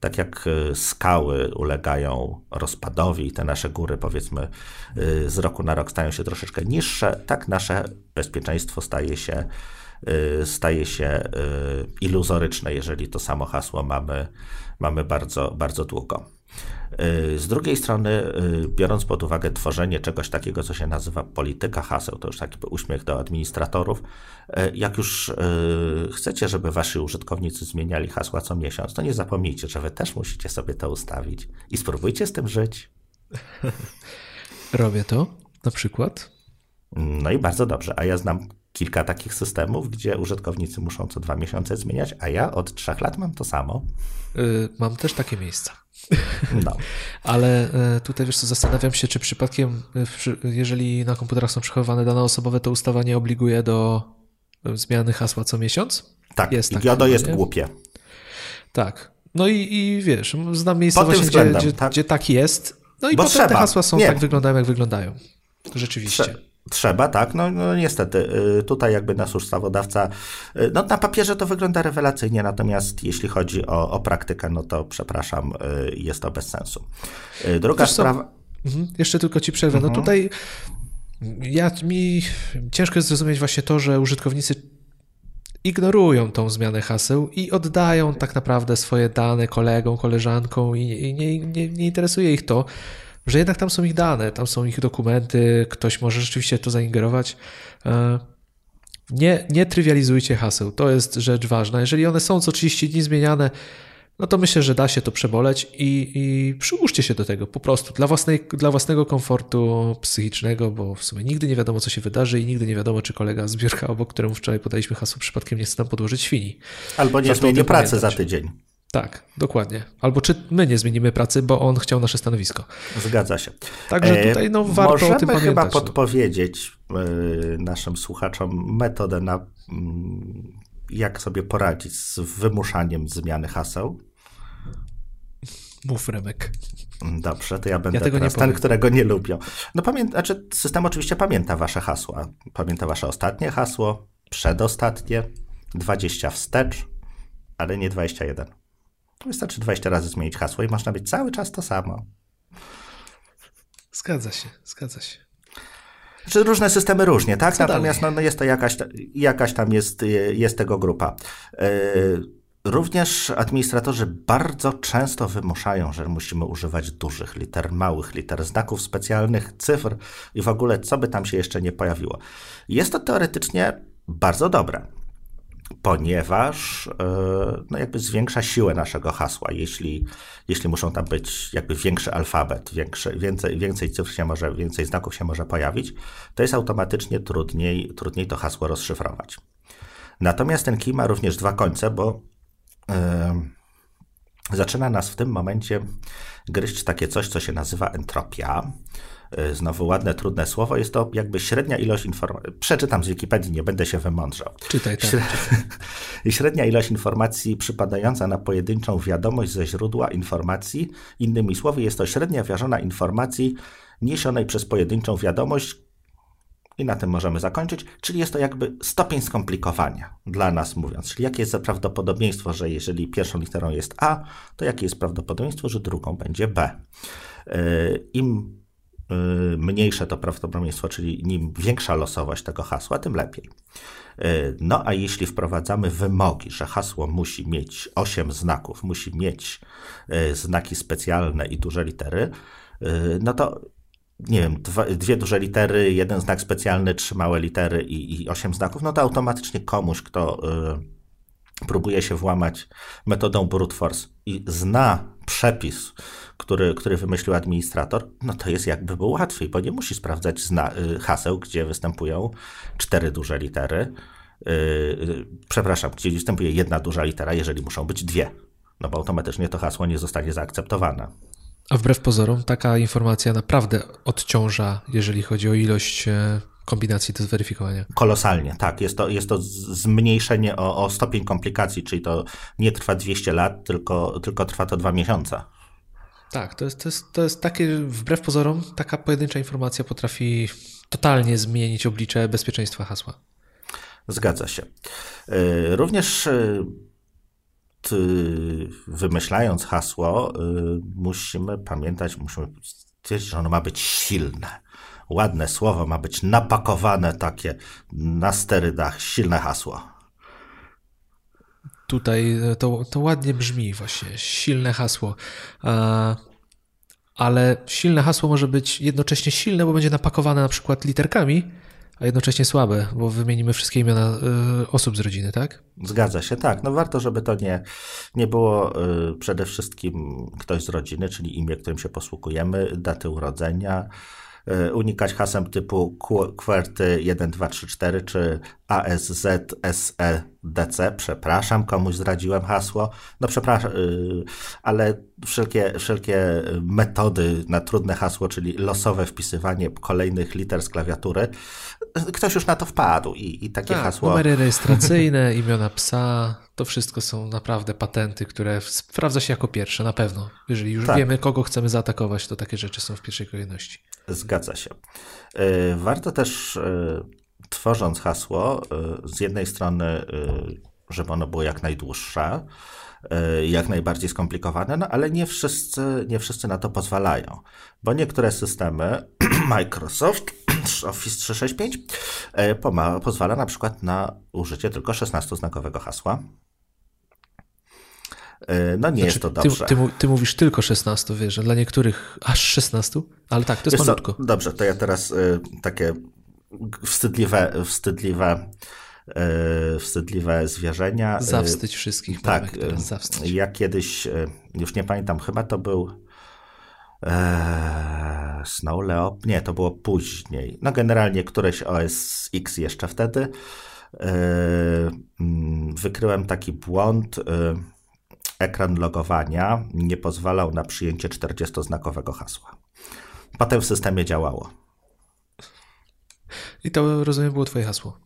tak jak skały ulegają rozpadowi i te nasze góry powiedzmy z roku na rok stają się troszeczkę niższe, tak nasze bezpieczeństwo staje się Y, staje się y, iluzoryczne, jeżeli to samo hasło mamy, mamy bardzo, bardzo długo. Y, z drugiej strony, biorąc pod uwagę tworzenie czegoś takiego, co się nazywa polityka haseł, to już taki uśmiech do administratorów, jak już chcecie, żeby wasi użytkownicy zmieniali hasła co miesiąc, to nie zapomnijcie, że wy też musicie sobie to ustawić i spróbujcie z tym żyć. Robię to na przykład. No i bardzo dobrze, a ja znam kilka takich systemów, gdzie użytkownicy muszą co dwa miesiące zmieniać, a ja od trzech lat mam to samo. Yy, mam też takie miejsca. No. Ale y, tutaj wiesz co, zastanawiam się, czy przypadkiem, y, jeżeli na komputerach są przechowywane dane osobowe, to ustawa nie obliguje do y, zmiany hasła co miesiąc? Tak, jest tak, GIODO jest nie? głupie. Tak. No i, i wiesz, znam miejsca właśnie, gdzie, gdzie, tak? gdzie tak jest. No i Bo potem trzeba. te hasła są nie. tak wyglądają, jak wyglądają. Rzeczywiście. Trze Trzeba, tak? No, no niestety, y, tutaj jakby nasz ustawodawca, y, no na papierze to wygląda rewelacyjnie, natomiast jeśli chodzi o, o praktykę, no to przepraszam, y, jest to bez sensu. Druga Wiesz sprawa... Mhm. Jeszcze tylko ci przerwę. No mhm. No tutaj ja, mi ciężko jest zrozumieć właśnie to, że użytkownicy ignorują tą zmianę haseł i oddają tak naprawdę swoje dane kolegom, koleżankom i, i nie, nie, nie interesuje ich to, że jednak tam są ich dane, tam są ich dokumenty, ktoś może rzeczywiście to zaingerować. E, nie, nie trywializujcie haseł, to jest rzecz ważna. Jeżeli one są co 30 dni zmieniane, no to myślę, że da się to przeboleć i, i przyłóżcie się do tego po prostu dla, własnej, dla własnego komfortu psychicznego, bo w sumie nigdy nie wiadomo, co się wydarzy i nigdy nie wiadomo, czy kolega z biurka, obok któremu wczoraj podaliśmy hasło, przypadkiem nie chce nam podłożyć świni. Albo nie zmieni pracy za tydzień. Tak, dokładnie. Albo czy my nie zmienimy pracy, bo on chciał nasze stanowisko. Zgadza się. Także e, tutaj no, warto Możemy o tym pamiętać. chyba no. podpowiedzieć e, naszym słuchaczom metodę na mm, jak sobie poradzić z wymuszaniem zmiany haseł. Mów, Remek. Dobrze, to ja będę ja teraz ten, którego nie lubią. No pamięta, znaczy system oczywiście pamięta wasze hasła. Pamięta wasze ostatnie hasło, przedostatnie, 20 wstecz, ale nie 21. Wystarczy 20 razy zmienić hasło i można być cały czas to samo. Zgadza się, zgadza się. Czy różne systemy różnie, tak? Co Natomiast no, no, jest to jakaś, jakaś tam jest, jest tego grupa. Również administratorzy bardzo często wymuszają, że musimy używać dużych liter, małych liter, znaków specjalnych, cyfr i w ogóle co by tam się jeszcze nie pojawiło. Jest to teoretycznie bardzo dobre, ponieważ e, no jakby zwiększa siłę naszego hasła. Jeśli, jeśli muszą tam być jakby większy alfabet, większy, więcej, więcej cyfr się może, więcej znaków się może pojawić, to jest automatycznie trudniej, trudniej to hasło rozszyfrować. Natomiast ten key ma również dwa końce, bo zaczyna nas w tym momencie gryźć takie coś, co się nazywa entropia. E, znowu ładne, trudne słowo. Jest to jakby średnia ilość informacji. Przeczytam z Wikipedii, nie będę się wymądrzał. Czytaj, tak. Średnia ilość informacji przypadająca na pojedynczą wiadomość ze źródła informacji. Innymi słowy, jest to średnia wiążona informacji niesionej przez pojedynczą wiadomość, i na tym możemy zakończyć, czyli jest to jakby stopień skomplikowania dla nas mówiąc. Czyli jakie jest prawdopodobieństwo, że jeżeli pierwszą literą jest A, to jakie jest prawdopodobieństwo, że drugą będzie B. E, Im mniejsze to prawdopodobieństwo, czyli im większa losowość tego hasła, tym lepiej. E, no a jeśli wprowadzamy wymogi, że hasło musi mieć 8 znaków, musi mieć znaki specjalne i duże litery, no to nie wiem, dwa, dwie duże litery, jeden znak specjalny, trzy małe litery i, i osiem znaków, no to automatycznie komuś, kto y, próbuje się włamać metodą brute force i zna przepis, który, który wymyślił administrator, no to jest jakby było łatwiej, bo nie musi sprawdzać zna, y, haseł, gdzie występują cztery duże litery. Y, y, przepraszam, gdzie występuje jedna duża litera, jeżeli muszą być dwie, no bo automatycznie to hasło nie zostanie zaakceptowane. A wbrew pozorom, taka informacja naprawdę odciąża, jeżeli chodzi o ilość e, kombinacji do zweryfikowania. Kolosalnie, tak. Jest to, jest to zmniejszenie o, o stopień komplikacji, czyli to nie trwa 200 lat, tylko, tylko trwa to dwa miesiące. Tak, to jest, to, jest, to jest takie, wbrew pozorom, taka pojedyncza informacja potrafi totalnie zmienić oblicze bezpieczeństwa hasła. Zgadza się. E, również e, wymyślając hasło, y, musimy pamiętać, musimy stwierdzić, że ono ma być silne. Ładne słowo ma być napakowane takie na sterydach, silne hasło. Tutaj to, to ładnie brzmi właśnie, silne hasło. Ale silne hasło może być jednocześnie silne, bo będzie napakowane na przykład literkami, a jednocześnie słabe, bo wymienimy wszystkie imiona y, osób z rodziny, tak? Zgadza się, tak. No warto, żeby to nie, nie było przede wszystkim ktoś z rodziny, czyli imię, którym się posługujemy, daty urodzenia, unikać hasem typu QWERTY 1234 czy ASZSEDC. Przepraszam, komuś zdradziłem hasło. No przepraszam, ale wszelkie, wszelkie metody na trudne hasło, czyli losowe wpisywanie kolejnych liter z klawiatury, ktoś już na to wpadł i, i takie tak, hasło. Numery rejestracyjne, imiona psa, to wszystko są naprawdę patenty, które sprawdza się jako pierwsze, na pewno. Jeżeli już tak. wiemy, kogo chcemy zaatakować, to takie rzeczy są w pierwszej kolejności. Zgadza się. E, warto też e, tworząc hasło, e, z jednej strony, żeby ono było jak najdłuższe, jak najbardziej skomplikowane, no ale nie wszyscy, nie wszyscy na to pozwalają, bo niektóre systemy Microsoft Office 365 e, pozwala na przykład na użycie tylko 16-znakowego hasła. E, no nie znaczy, jest to dobrze. Ty, ty, ty, mówisz tylko 16, wiesz, dla niektórych aż 16, ale tak, to jest malutko. Dobrze, to ja teraz y, takie wstydliwe, wstydliwe wstydliwe zwierzenia. Zawstydź wszystkich. Tak, zawstydź. ja kiedyś, już nie pamiętam, chyba to był Eee, Snow Leop? Nie, to było później. No generalnie któreś OS X jeszcze wtedy. Eee, mm, wykryłem taki błąd. Eee, ekran logowania nie pozwalał na przyjęcie 40-znakowego hasła. Potem w systemie działało. I to rozumiem było twoje hasło.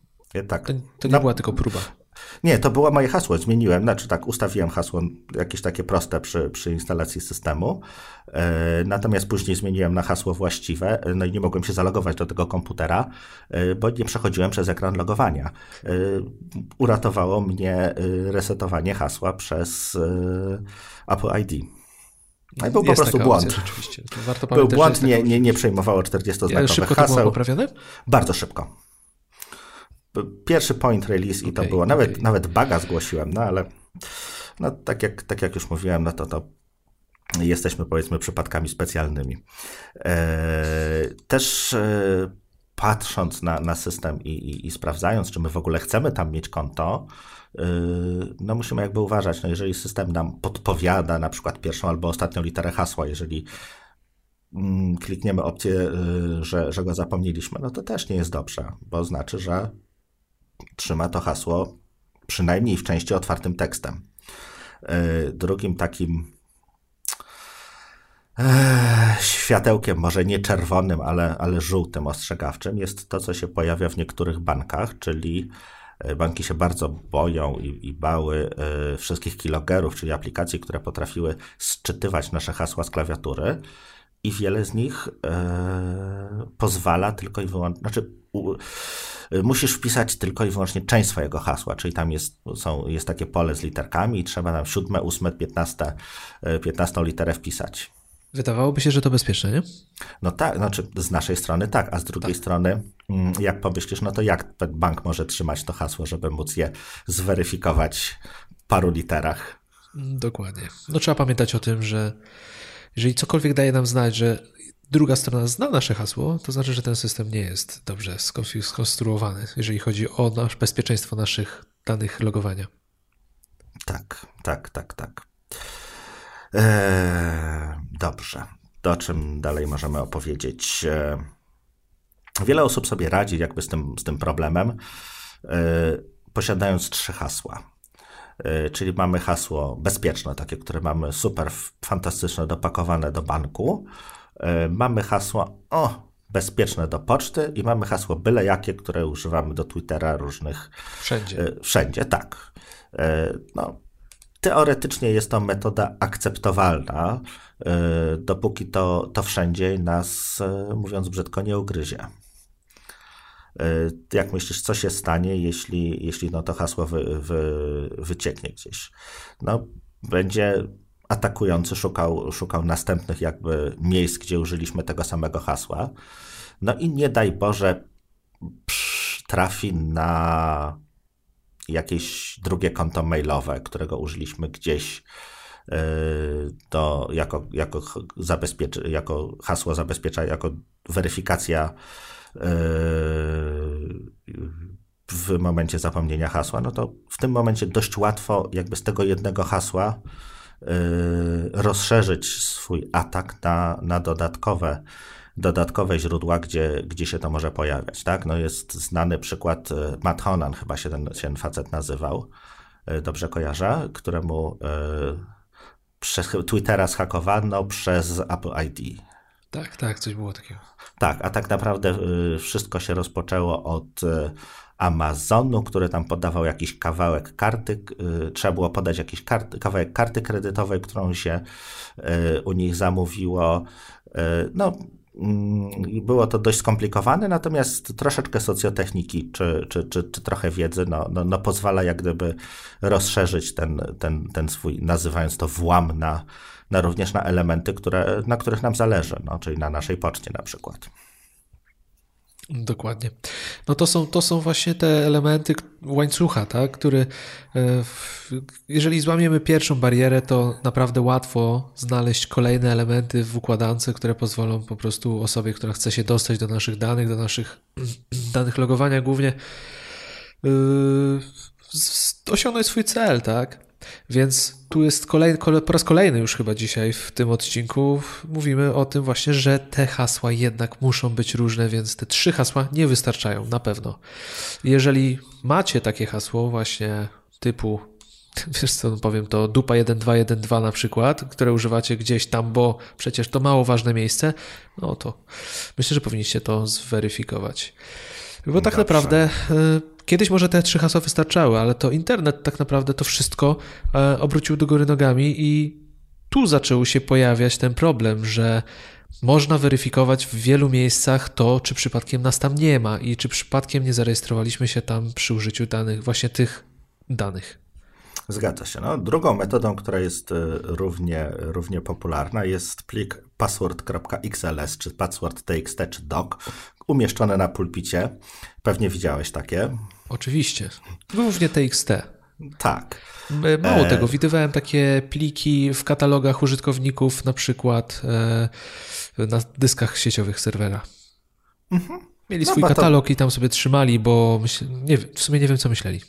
Tak. To, to nie no, była tylko próba. Nie, to było moje hasło, zmieniłem, znaczy tak, ustawiłem hasło jakieś takie proste przy, przy instalacji systemu, e, natomiast później zmieniłem na hasło właściwe, no i nie mogłem się zalogować do tego komputera, e, bo nie przechodziłem przez ekran logowania. E, uratowało mnie resetowanie hasła przez Apple ID. No i był po prostu błąd. Opcja, rzeczywiście. Warto był błąd, nie, nie, nie przejmowało 40-znakowych szybko haseł. to było poprawione? Bardzo szybko. Pierwszy point release okay, i to było. Nawet, okay. nawet baga zgłosiłem, no ale no, tak, jak, tak jak już mówiłem, no to, to jesteśmy powiedzmy przypadkami specjalnymi. E, też e, patrząc na, na system i, i, i, sprawdzając, czy my w ogóle chcemy tam mieć konto, e, no musimy jakby uważać, no jeżeli system nam podpowiada na przykład pierwszą albo ostatnią literę hasła, jeżeli mm, klikniemy opcję, że, że go zapomnieliśmy, no to też nie jest dobrze, bo znaczy, że trzyma to hasło przynajmniej w części otwartym tekstem. Drugim takim światełkiem, może nie czerwonym, ale, ale żółtym, ostrzegawczym, jest to, co się pojawia w niektórych bankach, czyli e, banki się bardzo boją i, i bały wszystkich kilogerów, czyli aplikacji, które potrafiły sczytywać nasze hasła z klawiatury i wiele z nich y, pozwala tylko i wyłącznie, znaczy u, musisz wpisać tylko i wyłącznie część swojego hasła, czyli tam jest, są, jest takie pole z literkami i trzeba tam siódme, ósme, piętnaste, piętnastą literę wpisać. Wydawałoby się, że to bezpieczne, nie? No tak, znaczy z naszej strony tak, a z drugiej tak. strony, mm, jak pomyślisz, no to jak bank może trzymać to hasło, żeby móc je zweryfikować w paru literach? Dokładnie. No trzeba pamiętać o tym, że jeżeli cokolwiek daje nam znać, że druga strona zna nasze hasło, to znaczy, że ten system nie jest dobrze skonstruowany, jeżeli chodzi o nasz, bezpieczeństwo naszych danych logowania. Tak, tak, tak, tak. Eee, dobrze. To, o czym dalej możemy opowiedzieć? Eee, wiele osób sobie radzi jakby z tym, z tym problemem, eee, posiadając trzy hasła. Eee, czyli mamy hasło bezpieczne, takie, które mamy super fantastyczne, dopakowane do banku. Eee, mamy hasło o, bezpieczne do poczty i mamy hasło byle jakie, które używamy do Twittera różnych. Wszędzie. Eee, wszędzie, tak. No, Teoretycznie jest to metoda akceptowalna, e, dopóki to, to wszędzie nas, e, mówiąc brzydko, nie ugryzie. E, jak myślisz, co się stanie, jeśli, jeśli no to hasło wy, wy, wycieknie gdzieś? No, będzie atakujący szukał, szukał następnych jakby miejsc, gdzie użyliśmy tego samego hasła. No i nie daj Boże, trafi na jakieś drugie konto mailowe, którego użyliśmy gdzieś do, e, jako, jako, jako hasło zabezpiecza, jako weryfikacja e, w momencie zapomnienia hasła, no to w tym momencie dość łatwo jakby z tego jednego hasła rozszerzyć swój atak na, na dodatkowe dodatkowe źródła, gdzie, gdzie się to może pojawiać. Tak? No jest znany przykład e, Matt Honan, chyba się ten, się ten facet nazywał, e, dobrze kojarzę, któremu przez Twittera zhakowano przez Apple ID. Tak, tak, coś było takiego. Tak, a tak naprawdę wszystko się rozpoczęło od Amazonu, który tam podawał jakiś kawałek karty, trzeba było podać jakiś karty, kawałek karty kredytowej, którą się u nich zamówiło. No, Mm, było to dość skomplikowane, natomiast troszeczkę socjotechniki czy, czy, czy, czy trochę wiedzy no, no, no, pozwala jak gdyby rozszerzyć ten, ten, ten swój, nazywając to włam na, na również na elementy, które, na których nam zależy, no, czyli na naszej poczcie na przykład. Dokładnie. No to są, to są właśnie te elementy łańcucha, tak, który e, jeżeli złamiemy pierwszą barierę, to naprawdę łatwo znaleźć kolejne elementy w układance, które pozwolą po prostu osobie, która chce się dostać do naszych danych, do naszych danych logowania głównie, yy, osiągnąć swój cel, tak? Więc tu jest kolej, po raz kolejny już chyba dzisiaj w tym odcinku mówimy o tym właśnie, że te hasła jednak muszą być różne, więc te trzy hasła nie wystarczają na pewno. Jeżeli macie takie hasło właśnie typu wiesz co powiem, to dupa 1212 na przykład, które używacie gdzieś tam, bo przecież to mało ważne miejsce, no to myślę, że powinniście to zweryfikować. Bo tak Dobrze. naprawdę y, Kiedyś może te trzy hasła wystarczały, ale to internet tak naprawdę to wszystko e, obrócił do góry nogami i tu zaczął się pojawiać ten problem, że można weryfikować w wielu miejscach to, czy przypadkiem nas tam nie ma i czy przypadkiem nie zarejestrowaliśmy się tam przy użyciu danych, właśnie tych danych. Zgadza się. No, drugą metodą, która jest równie, równie popularna jest plik password.xls, czy password.txt, czy doc, umieszczone na pulpicie. Pewnie widziałeś takie. Oczywiście. Głównie TXT. Tak. Mało e... tego, widywałem takie pliki w katalogach użytkowników, na przykład e, na dyskach sieciowych serwera. Mhm. Mieli no swój katalog to... i tam sobie trzymali, bo myśl... nie, w sumie nie wiem, co myśleli.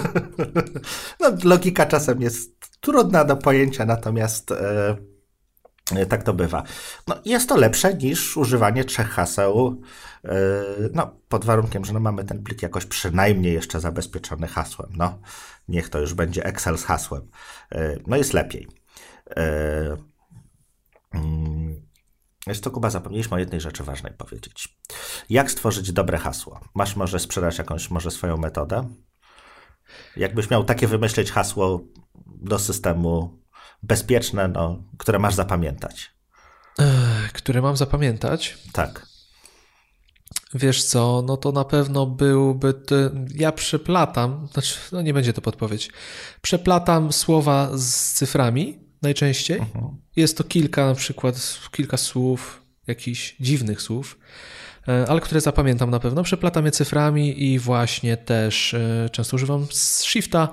no, logika czasem jest trudna do pojęcia, natomiast e, e, tak to bywa. No, jest to lepsze niż używanie trzech haseł, e, no, pod warunkiem, że no, mamy ten plik jakoś przynajmniej jeszcze zabezpieczony hasłem. No, niech to już będzie Excel z hasłem. E, no, jest lepiej. E, mm, jest to Kuba, zapomnieliśmy o jednej rzeczy ważnej powiedzieć. Jak stworzyć dobre hasło? Masz może sprzedać jakąś może swoją metodę? Jakbyś miał takie wymyśleć hasło do systemu bezpieczne, no, które masz zapamiętać? które mam zapamiętać? Tak. Wiesz co, no to na pewno byłby. Ja przeplatam, znaczy, no nie będzie to podpowiedź. Przeplatam słowa z cyframi najczęściej. Uh mhm. -huh. Jest to kilka, na przykład kilka słów, jakichś dziwnych słów. E, ale które zapamiętam na pewno. Przeplatam je cyframi i właśnie też e, często używam shifta,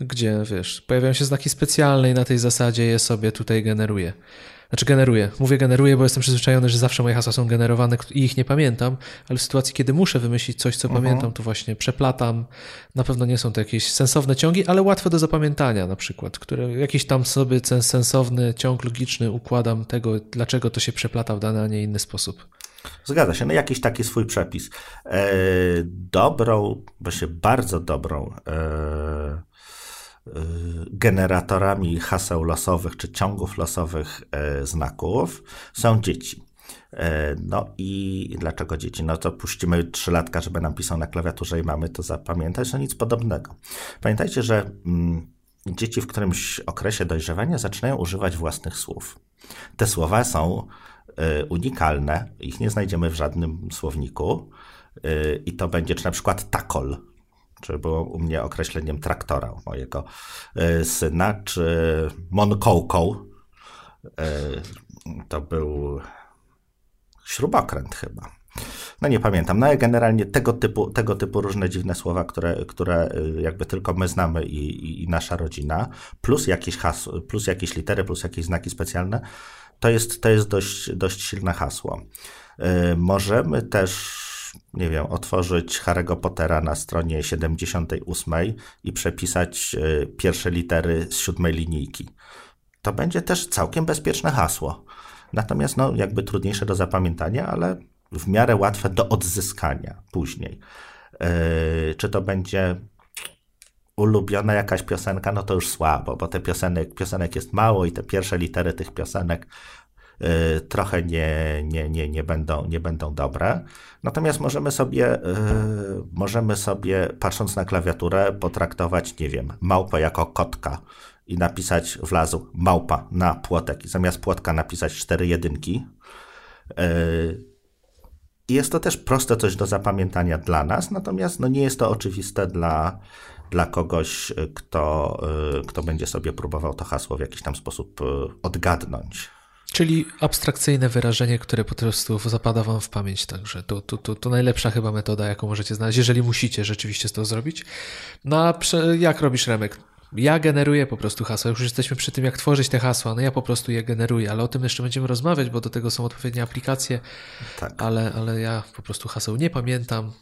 gdzie wiesz, pojawiają się znaki specjalne i na tej zasadzie je sobie tutaj generuję. Znaczy generuję. Mówię generuję, bo jestem przyzwyczajony, że zawsze moje hasła są generowane i ich nie pamiętam, ale w sytuacji, kiedy muszę wymyślić coś, co uh mhm. -huh. pamiętam, to właśnie przeplatam. Na pewno nie są to jakieś sensowne ciągi, ale łatwe do zapamiętania na przykład, które jakiś tam sobie sensowny ciąg logiczny układam tego, dlaczego to się przeplata w dany, a nie inny sposób. Zgadza się, no jakiś taki swój przepis. E, dobrą, właśnie bardzo dobrą e, e, generatorami haseł losowych czy ciągów losowych e, znaków są dzieci. E, no i dlaczego dzieci? No to puścimy trzylatka, żeby nam pisał na klawiaturze i mamy to zapamiętać, no nic podobnego. Pamiętajcie, że mm, dzieci w którymś okresie dojrzewania zaczynają używać własnych słów. Te słowa są Y, unikalne, ich nie znajdziemy w żadnym słowniku y, i to będzie czy na przykład takol, czy było u mnie określeniem traktora mojego y, syna, czy monkołką, to był śrubokręt chyba. No nie pamiętam. No ale generalnie tego typu, tego typu różne dziwne słowa, które, które jakby tylko my znamy i, i, i nasza rodzina, plus jakieś hasło, plus jakieś litery, plus jakieś znaki specjalne, to jest, to jest dość, dość silne hasło. Możemy też, nie wiem, otworzyć Harry'ego Pottera na stronie 78 i przepisać y, pierwsze litery z siódmej linijki. To będzie też całkiem bezpieczne hasło. Natomiast, no, jakby trudniejsze do zapamiętania, ale w miarę łatwe do odzyskania później. Yy, czy to będzie ulubiona jakaś piosenka, no to już słabo, bo te piosenek, piosenek jest mało i te pierwsze litery tych piosenek trochę nie, nie, nie, nie, będą, nie będą dobre. Natomiast możemy sobie, y, możemy sobie, patrząc na klawiaturę, potraktować, nie wiem, małpę jako kotka i napisać wlazł małpa na płotek i zamiast płotka napisać cztery jedynki. Y, jest to też proste coś do zapamiętania dla nas, natomiast no nie jest to oczywiste dla, dla kogoś, kto, y, kto będzie sobie próbował to hasło w jakiś tam sposób y, odgadnąć. Czyli abstrakcyjne wyrażenie, które po prostu zapada wam w pamięć, także to, to, to, to najlepsza chyba metoda, jaką możecie znaleźć, jeżeli musicie rzeczywiście to zrobić. No a jak robisz Remek? Ja generuję po prostu hasła. Już jesteśmy przy tym, jak tworzyć te hasła. No ja po prostu je generuję, ale o tym jeszcze będziemy rozmawiać, bo do tego są odpowiednie aplikacje. Tak. Ale, ale ja po prostu haseł nie pamiętam.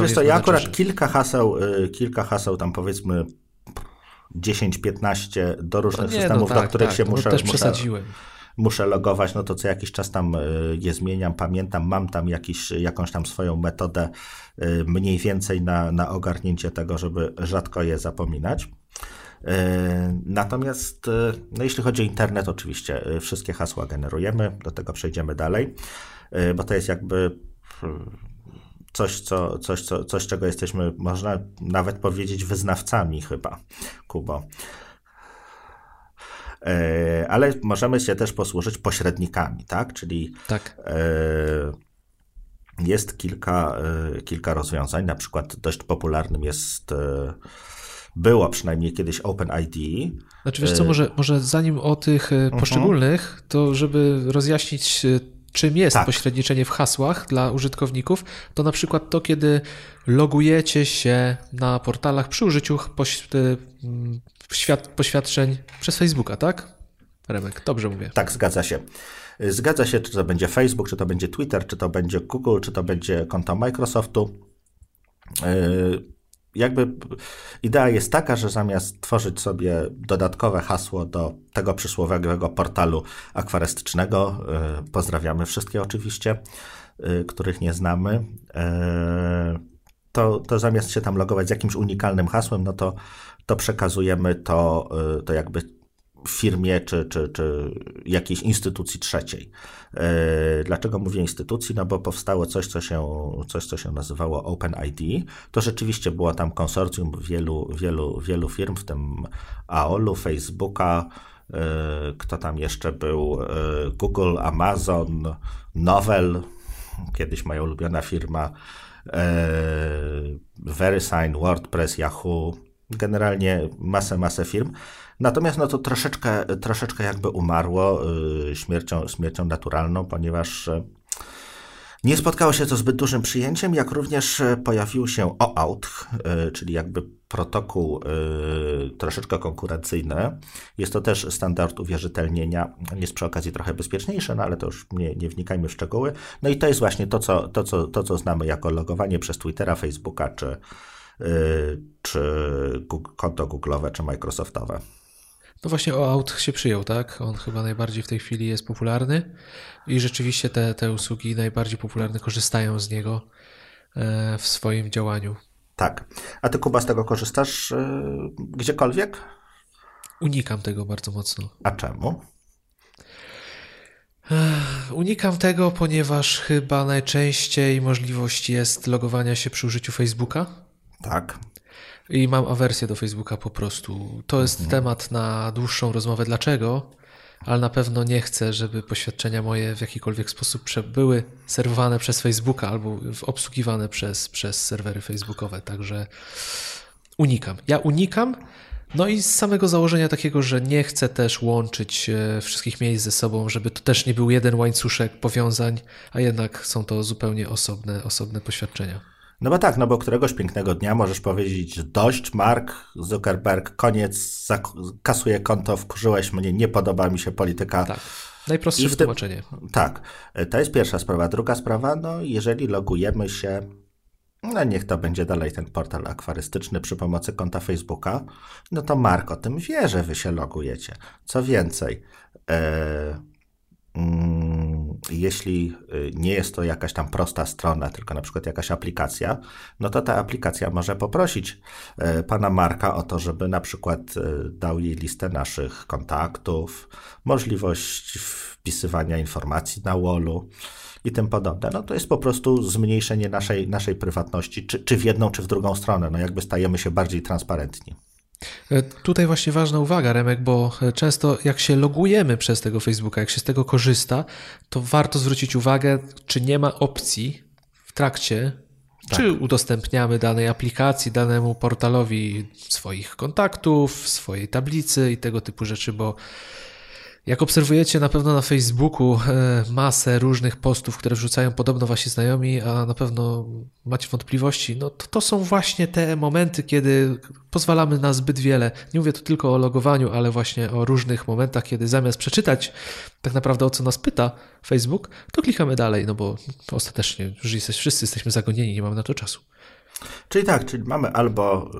Wiesz to ja akurat kilka haseł, y, kilka haseł tam powiedzmy 10-15 do różnych no nie, systemów, no tak, do których tak, się muszę, też muszę, muszę logować, no to co jakiś czas tam y, je zmieniam, pamiętam, mam tam jakiś, jakąś tam swoją metodę y, mniej więcej na, na ogarnięcie tego, żeby rzadko je zapominać. Natomiast no jeśli chodzi o internet, oczywiście wszystkie hasła generujemy, do tego przejdziemy dalej, bo to jest jakby coś, co, coś, co, coś, czego jesteśmy, można nawet powiedzieć, wyznawcami chyba, Kubo. E, ale możemy się też posłużyć pośrednikami, tak? Czyli tak. E, jest kilka, e, kilka rozwiązań. Na przykład dość popularnym jest było przynajmniej kiedyś OpenID. Znaczy wiesz co, może, może zanim o tych mhm. poszczególnych, to żeby rozjaśnić czym jest tak. pośredniczenie w hasłach dla użytkowników, to na przykład to, kiedy logujecie się na portalach przy użyciu poświadczeń przez Facebooka, tak? Remek, dobrze mówię. Tak, zgadza się. Zgadza się, czy to będzie Facebook, czy to będzie Twitter, czy to będzie Google, czy to będzie konto Microsoftu. Yy, jakby idea jest taka, że zamiast tworzyć sobie dodatkowe hasło do tego przysłowiowego portalu akwarystycznego, y, pozdrawiamy wszystkie oczywiście, y, których nie znamy, y, to, to zamiast się tam logować z jakimś unikalnym hasłem, no to, to przekazujemy to, to jakby firmie czy, czy, czy jakiejś instytucji trzeciej. E, dlaczego mówię instytucji? No bo powstało coś, co się, coś, co się nazywało OpenID. To rzeczywiście było tam konsorcjum wielu, wielu, wielu firm, w tym AOL-u, Facebooka, e, kto tam jeszcze był? E, Google, Amazon, Novel, kiedyś moja ulubiona firma, VeriSign, WordPress, Yahoo, generalnie masę, masę firm. Natomiast no to troszeczkę, troszeczkę jakby umarło y, śmiercią, śmiercią naturalną, ponieważ y, nie spotkało się to zbyt dużym przyjęciem, jak również y, pojawił się OAuth, czyli jakby protokół troszeczkę konkurencyjny. Jest to też standard uwierzytelnienia, jest przy okazji trochę bezpieczniejszy, no ale to już nie, nie wnikajmy w szczegóły. No i to jest właśnie to co, to, co, to, co znamy jako logowanie przez Twittera, Facebooka, czy, czy konto Google'owe, czy Microsoftowe. No właśnie o aut się przyjął, tak? On chyba najbardziej w tej chwili jest popularny i rzeczywiście te, te usługi najbardziej popularne korzystają z niego e, w swoim działaniu. Tak. A ty, Kuba, z tego korzystasz e, gdziekolwiek? Unikam tego bardzo mocno. A czemu? Unikam tego, ponieważ chyba najczęściej możliwość jest logowania się przy użyciu Facebooka. Tak. I mam awersję do Facebooka po prostu. To jest mhm. temat na dłuższą rozmowę. Dlaczego? Ale na pewno nie chcę, żeby poświadczenia moje w jakikolwiek sposób były serwowane przez Facebooka albo obsługiwane przez, przez serwery facebookowe. Także unikam. Ja unikam. No i z samego założenia takiego, że nie chcę też łączyć e, wszystkich miejsc ze sobą, żeby to też nie był jeden łańcuszek powiązań, a jednak są to zupełnie osobne, osobne poświadczenia. No bo tak, no bo któregoś pięknego dnia możesz powiedzieć dość, Mark Zuckerberg, koniec, kasuję konto, wkurzyłeś mnie, nie podoba mi się polityka. Tak. Najprostsze wytłumaczenie. Tak, to jest pierwsza sprawa. Druga sprawa, no jeżeli logujemy się, no niech to będzie dalej ten portal akwarystyczny przy pomocy konta Facebooka, no to Mark o tym wie, że wy się logujecie. Co więcej, e, Mm, jeśli y, nie jest to jakaś tam prosta strona, tylko na przykład jakaś aplikacja, no to ta aplikacja może poprosić y, pana Marka o to, żeby na przykład y, dał jej listę naszych kontaktów, możliwość wpisywania informacji na wallu i tym podobne. No to jest po prostu zmniejszenie naszej, naszej prywatności, czy, czy w jedną, czy w drugą stronę. No jakby stajemy się bardziej transparentni. E, tutaj właśnie ważna uwaga, Remek, bo e, często jak się logujemy przez tego Facebooka, jak się z tego korzysta, to warto zwrócić uwagę, czy nie ma opcji w trakcie, tak. czy udostępniamy danej aplikacji, danemu portalowi swoich kontaktów, swojej tablicy i tego typu rzeczy, bo jak obserwujecie na pewno na Facebooku e, masę różnych postów, które wrzucają podobno wasi znajomi, a na pewno macie wątpliwości, no to, to są właśnie te momenty, kiedy pozwalamy na zbyt wiele. Nie mówię tu tylko o logowaniu, ale właśnie o różnych momentach, kiedy zamiast przeczytać tak naprawdę o co nas pyta Facebook, to klikamy dalej, no bo ostatecznie już jesteś, wszyscy jesteśmy zagonieni, nie mamy na to czasu. Czyli tak, czyli mamy albo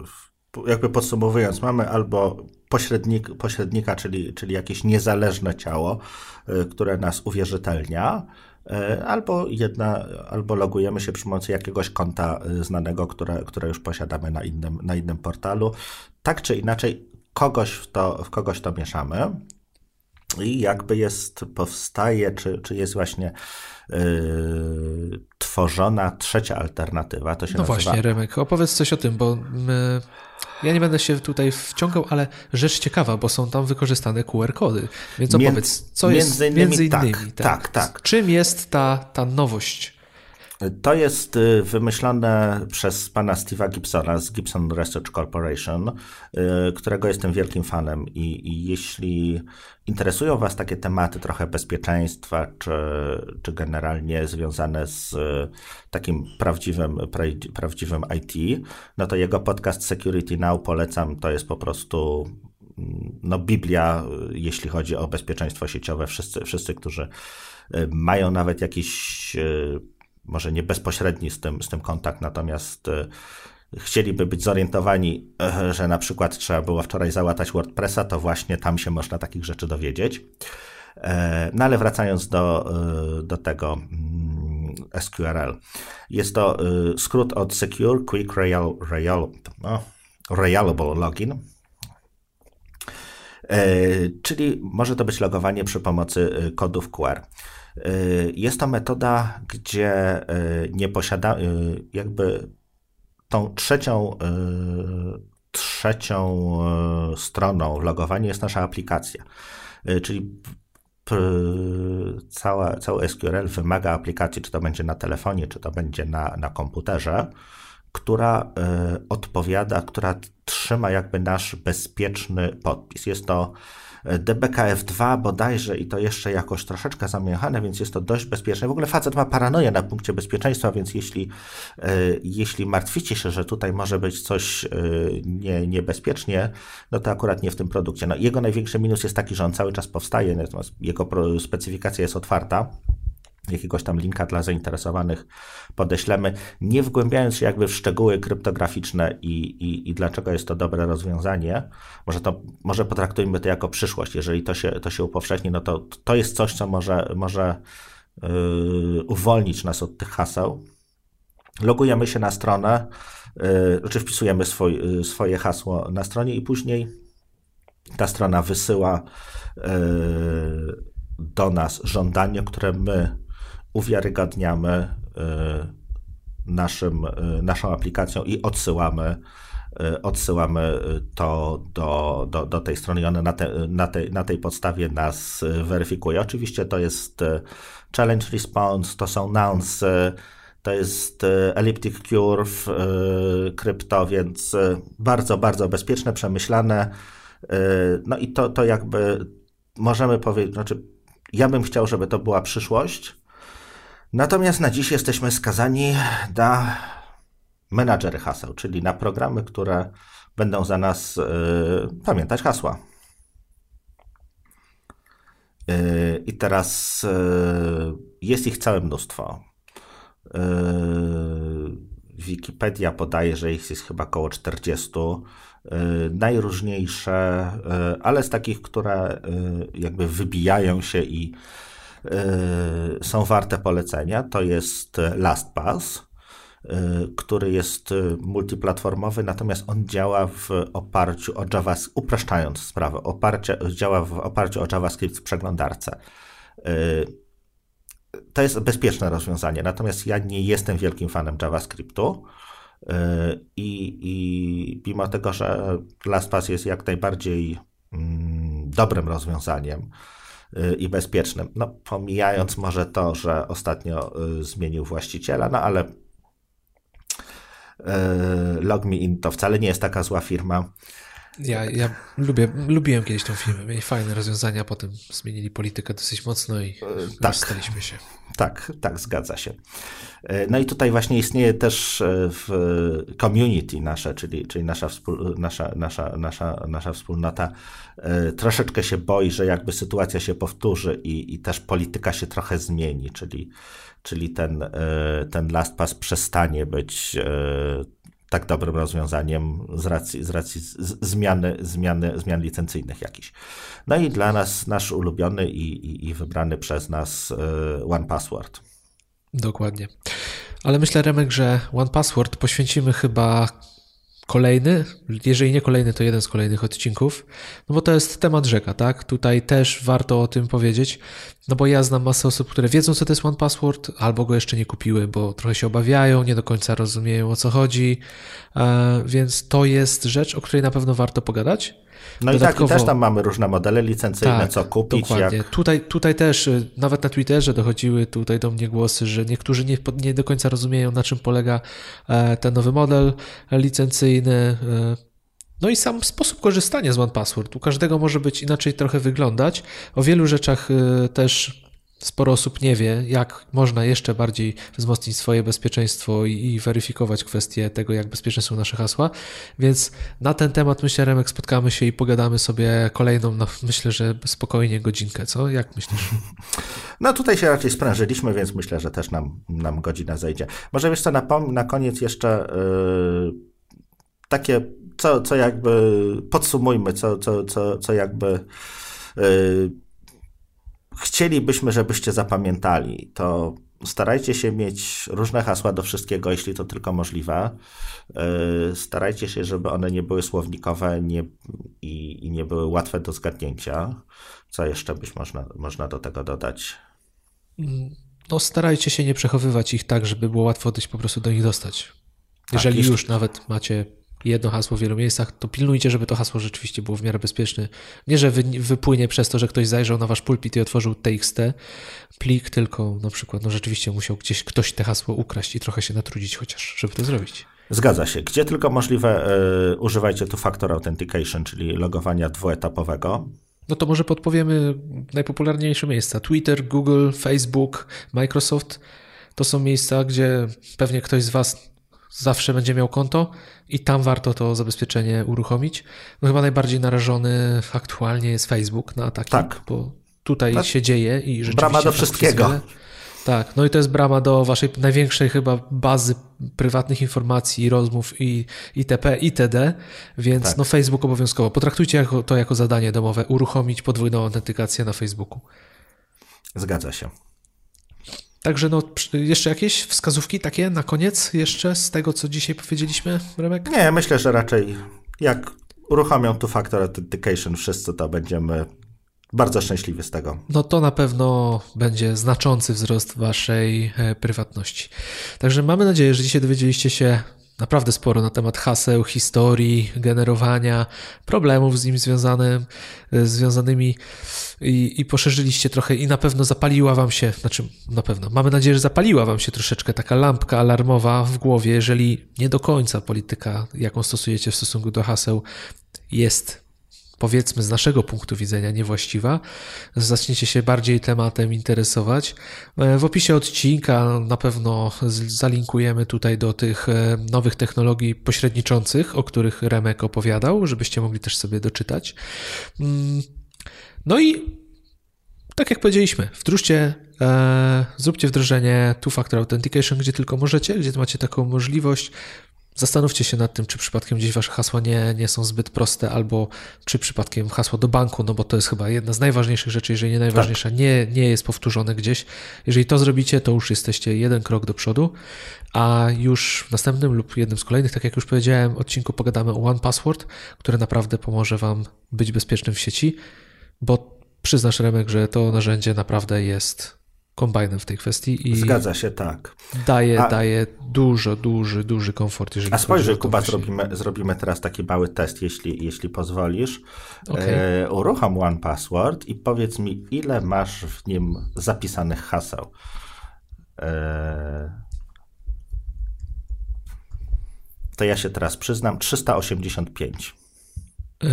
jakby podsumowując, mamy albo pośrednik, pośrednika, czyli, czyli jakieś niezależne ciało, y, które nas uwierzytelnia, y, albo jedna, albo logujemy się przy pomocy jakiegoś konta y, znanego, które, które już posiadamy na innym, na innym portalu. Tak czy inaczej, kogoś w to, w kogoś to mieszamy. I jakby jest, powstaje, czy, czy jest właśnie yy, tworzona trzecia alternatywa. To się no nazywa... właśnie, Remek, opowiedz coś o tym, bo my, ja nie będę się tutaj wciągał, ale rzecz ciekawa, bo są tam wykorzystane QR-kody. Więc opowiedz, co jest między innymi, między innymi tak, tak, tak, tak. Czym jest ta, ta nowość? To jest y, wymyślone przez pana Steve'a Gibsona z Gibson Research Corporation, y, którego jestem wielkim fanem i, i jeśli interesują was takie tematy trochę bezpieczeństwa, czy, czy generalnie związane z y, takim prawdziwym, prawdziwym IT, no to jego podcast Security Now polecam. To jest po prostu mm, no, Biblia, jeśli chodzi o bezpieczeństwo sieciowe. Wszyscy, wszyscy którzy mają nawet jakiś może nie bezpośredni z tym, z tym kontakt, natomiast e, chcieliby być zorientowani, e, że na przykład trzeba było wczoraj załatać WordPressa, to właśnie tam się można takich rzeczy dowiedzieć. E, no ale wracając do, do tego mm, SQRL. Jest to skrót od Secure Quick Real, Real, no, Login. Czyli może to być logowanie przy pomocy kodów QR. Y, jest to metoda, gdzie y, nie posiada, y, jakby tą trzecią, trzecią stroną logowania jest nasza aplikacja. Czyli cała, cały SQL wymaga aplikacji, czy to będzie na telefonie, czy to będzie na, na komputerze, która odpowiada, która trzyma jakby nasz bezpieczny podpis. Jest to DBKF2 bodajże i to jeszcze jakoś troszeczkę zamiechane, więc jest to dość bezpieczne. W ogóle facet ma paranoję na punkcie bezpieczeństwa, więc jeśli, e, jeśli martwicie się, że tutaj może być coś e, nie, niebezpiecznie, no to akurat nie w tym produkcie. No, jego największy minus jest taki, że on cały czas powstaje, natomiast jego specyfikacja jest otwarta jakiegoś tam linka dla zainteresowanych podeślemy, nie wgłębiając się jakby w szczegóły kryptograficzne i, i, i dlaczego jest to dobre rozwiązanie. Może, to, może potraktujmy to jako przyszłość. Jeżeli to się, to się upowszechni, no to to jest coś, co może, może yy, uwolnić nas od tych haseł. Logujemy się na stronę, yy, czy wpisujemy swój, yy, swoje hasło na stronie i później ta strona wysyła yy, do nas żądanie, które my uwiarygadniamy y, naszym, y, naszą aplikacją i odsyłamy, y, odsyłamy to do, do, do tej strony i ona na, te, na, tej, na tej podstawie nas weryfikuje. Oczywiście to jest challenge response, to są nouns, to jest elliptic curve, krypto, więc bardzo, bardzo bezpieczne, przemyślane. No i to, to jakby możemy powiedzieć, znaczy ja bym chciał, żeby to była przyszłość, Natomiast na dziś jesteśmy skazani na menadżery haseł, czyli na programy, które będą za nas y, pamiętać hasła. Y, I teraz y, jest ich całe mnóstwo. Wikipedia podaje, że ich jest chyba około 40. Najróżniejsze, ale z takich, które jakby wybijają się i są warte polecenia. To jest LastPass, y, który jest multiplatformowy, natomiast on działa w oparciu o JavaScript, upraszczając sprawę, oparcie, działa w oparciu o JavaScript w przeglądarce. To jest bezpieczne rozwiązanie, natomiast ja nie jestem wielkim fanem JavaScriptu. I, i mimo tego, że LastPass jest jak najbardziej mm, dobrym rozwiązaniem, i bezpiecznym. No, pomijając może to, że ostatnio y, zmienił właściciela, no ale y, LogMeIn to wcale nie jest taka zła firma. Ja, ja lubię, lubiłem kiedyś tą firmę, mieli fajne rozwiązania, potem zmienili politykę dosyć mocno i tak, staliśmy się. Tak, tak, zgadza się. No i tutaj właśnie istnieje też w community nasze, czyli, czyli nasza, wspól, nasza, nasza, nasza, nasza wspólnota troszeczkę się boi, że jakby sytuacja się powtórzy i, i też polityka się trochę zmieni, czyli, czyli ten, ten LastPass przestanie być tak dobrym rozwiązaniem z racji, z racji zmiany, zmiany, zmian licencyjnych jakichś. No i dla nas nasz ulubiony i, i, i wybrany przez nas e, One Password. Dokładnie. Ale myślę, Remek, że One Password poświęcimy chyba kolejny, jeżeli nie kolejny, to jeden z kolejnych odcinków, no bo to jest temat rzeka, tak? Tutaj też warto o tym powiedzieć, no bo ja znam masę osób, które wiedzą, co to jest One Password, albo go jeszcze nie kupiły, bo trochę się obawiają, nie do końca rozumieją, o co chodzi, e, więc to jest rzecz, o której na pewno warto pogadać. No Dodatkowo, i tak, i też tam mamy różne modele licencyjne, tak, co kupić. Dokładnie. Jak... Tutaj, tutaj też, y, nawet na Twitterze dochodziły tutaj do mnie głosy, że niektórzy nie, nie do końca rozumieją, na czym polega e, ten nowy model licencyjny. E, no i sam sposób korzystania z OnePassword. U każdego może być inaczej trochę wyglądać. O wielu rzeczach e, też sporo osób nie wie, jak można jeszcze bardziej wzmocnić swoje bezpieczeństwo i, i, weryfikować kwestie tego, jak bezpieczne są nasze hasła. Więc na ten temat, myślę, Remek, spotkamy się i pogadamy sobie kolejną, no, myślę, że spokojnie godzinkę, co? Jak myślisz? No tutaj się raczej sprężyliśmy, więc myślę, że też nam, nam godzina zejdzie. Może co, na, na koniec jeszcze yy, takie, co, co jakby podsumujmy, co, co, co, co jakby yy, chcielibyśmy, żebyście zapamiętali, to starajcie się mieć różne hasła do wszystkiego, jeśli to tylko możliwe. Yy, starajcie się, żeby one nie były słownikowe nie, i, i nie były łatwe do zgadnięcia. Co jeszcze byś można, można do tego dodać? No, starajcie się nie przechowywać ich tak, żeby było łatwo dość po prostu do nich dostać. Jeżeli tak, już nawet macie jedno hasło w wielu miejscach, to pilnujcie, żeby to hasło rzeczywiście było w miarę bezpieczne. Nie, że wy, wypłynie przez to, że ktoś zajrzał na wasz pulpit i otworzył TXT plik, tylko na przykład no rzeczywiście musiał gdzieś ktoś te hasło ukraść i trochę się natrudzić chociaż, żeby to zrobić. Zgadza się. Gdzie tylko możliwe, y, używajcie tu Factor Authentication, czyli logowania dwuetapowego. No to może podpowiemy najpopularniejsze miejsca. Twitter, Google, Facebook, Microsoft. To są miejsca, gdzie pewnie ktoś z Was zawsze będzie miał konto i tam warto to zabezpieczenie uruchomić. No chyba najbardziej narażony aktualnie jest Facebook na ataki, tak. bo tutaj tak. się dzieje i rzeczywiście... Brama do wszystkiego. Tak, no i to jest brama do waszej największej chyba bazy prywatnych informacji, rozmów i itp. itd., więc tak. no Facebook obowiązkowo. Potraktujcie jako, to jako zadanie domowe, uruchomić podwójną autentykację na Facebooku. Zgadza się. Także no, jeszcze jakieś wskazówki takie na koniec jeszcze z tego, co dzisiaj powiedzieliśmy, Remek? Nie, myślę, że raczej jak uruchomią tu Factor Authentication wszyscy, to będziemy bardzo szczęśliwi z tego. No to na pewno będzie znaczący wzrost waszej e, prywatności. Także mamy nadzieję, że dzisiaj dowiedzieliście się naprawdę sporo na temat haseł, historii, generowania, problemów z nim związanym, e, związanymi. I, i poszerzyliście trochę i na pewno zapaliła wam się, znaczy na pewno, mamy nadzieję, że zapaliła wam się troszeczkę taka lampka alarmowa w głowie, jeżeli nie do końca polityka, jaką stosujecie w stosunku do haseł jest powiedzmy z naszego punktu widzenia niewłaściwa, zaczniecie się bardziej tematem interesować. E, w opisie odcinka na pewno zalinkujemy tutaj do tych e, nowych technologii pośredniczących, o których Remek opowiadał, żebyście mogli też sobie doczytać. Mm, no i tak jak powiedzieliśmy, wdróżcie, e, zróbcie wdrożenie Two-Factor Authentication, gdzie tylko możecie, gdzie macie taką możliwość. Zastanówcie się nad tym, czy przypadkiem gdzieś wasze hasła nie, nie są zbyt proste, albo czy przypadkiem hasło do banku, no bo to jest chyba jedna z najważniejszych rzeczy, jeżeli nie najważniejsza, tak. nie, nie jest powtórzone gdzieś. Jeżeli to zrobicie, to już jesteście jeden krok do przodu, a już w następnym lub jednym z kolejnych, tak jak już powiedziałem, odcinku pogadamy o One Password, które naprawdę pomoże wam być bezpiecznym w sieci, bo przyznasz Remek, że to narzędzie naprawdę jest kombajnem w tej kwestii i zgadza się, tak. Daje, a, daje dużo, duży, duży komfort. Jeżeli a spojrzyj, Kuba, zrobimy, zrobimy teraz taki mały test, jeśli, jeśli pozwolisz. Okay. E, uruchom One Password i powiedz mi, ile masz w nim zapisanych haseł. E, to ja się teraz przyznam, 385. E,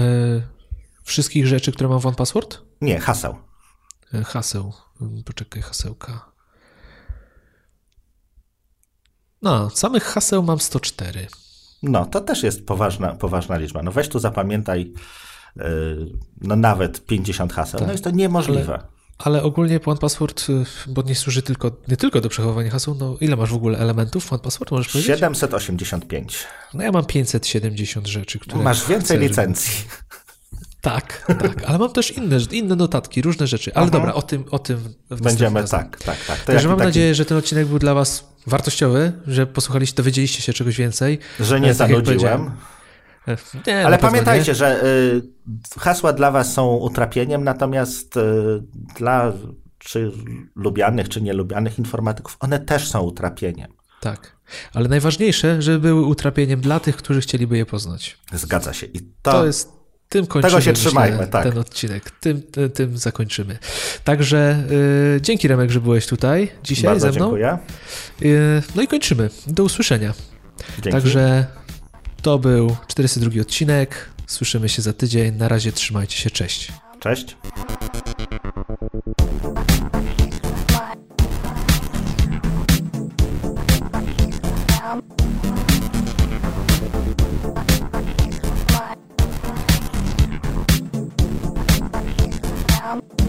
wszystkich rzeczy, które mam w One Password? Nie, haseł. E, haseł. Poczekaj, hasełka. No, samych haseł mam 104. No, to też jest poważna, poważna liczba. No weź tu zapamiętaj yy, no nawet 50 haseł. Tak. No jest to niemożliwe. Ale, ale ogólnie One Password, y, bo nie służy tylko, nie tylko do przechowywania haseł, no ile masz w ogóle elementów One Password, możesz powiedzieć? 785. No ja mam 570 rzeczy, które... Masz więcej chcę, licencji. Żeby... Tak, tak, ale mam też inne, inne notatki, różne rzeczy. Ale Aha. dobra, o tym, o tym Będziemy, razem. tak, tak, tak. To Także mam taki... nadzieję, że ten odcinek był dla Was wartościowy, że posłuchaliście, dowiedzieliście się czegoś więcej. Że nie tak zanudziłem. Nie, Ale pamiętajcie, nie. że y, hasła dla Was są utrapieniem, natomiast y, dla czy lubianych, czy nielubianych informatyków, one też są utrapieniem. Tak. Ale najważniejsze, żeby były utrapieniem dla tych, którzy chcieliby je poznać. Zgadza się. I to, to jest tym kończymy Tego się trzymajmy, tak. ten odcinek. Tym, tym, tym zakończymy. Także yy, dzięki Remek, że byłeś tutaj dzisiaj Bardzo ze mną. Dziękuję. Yy, no i kończymy. Do usłyszenia. Dzięki. Także to był 402 odcinek. Słyszymy się za tydzień. Na razie trzymajcie się. Cześć. Cześć. um, Пока.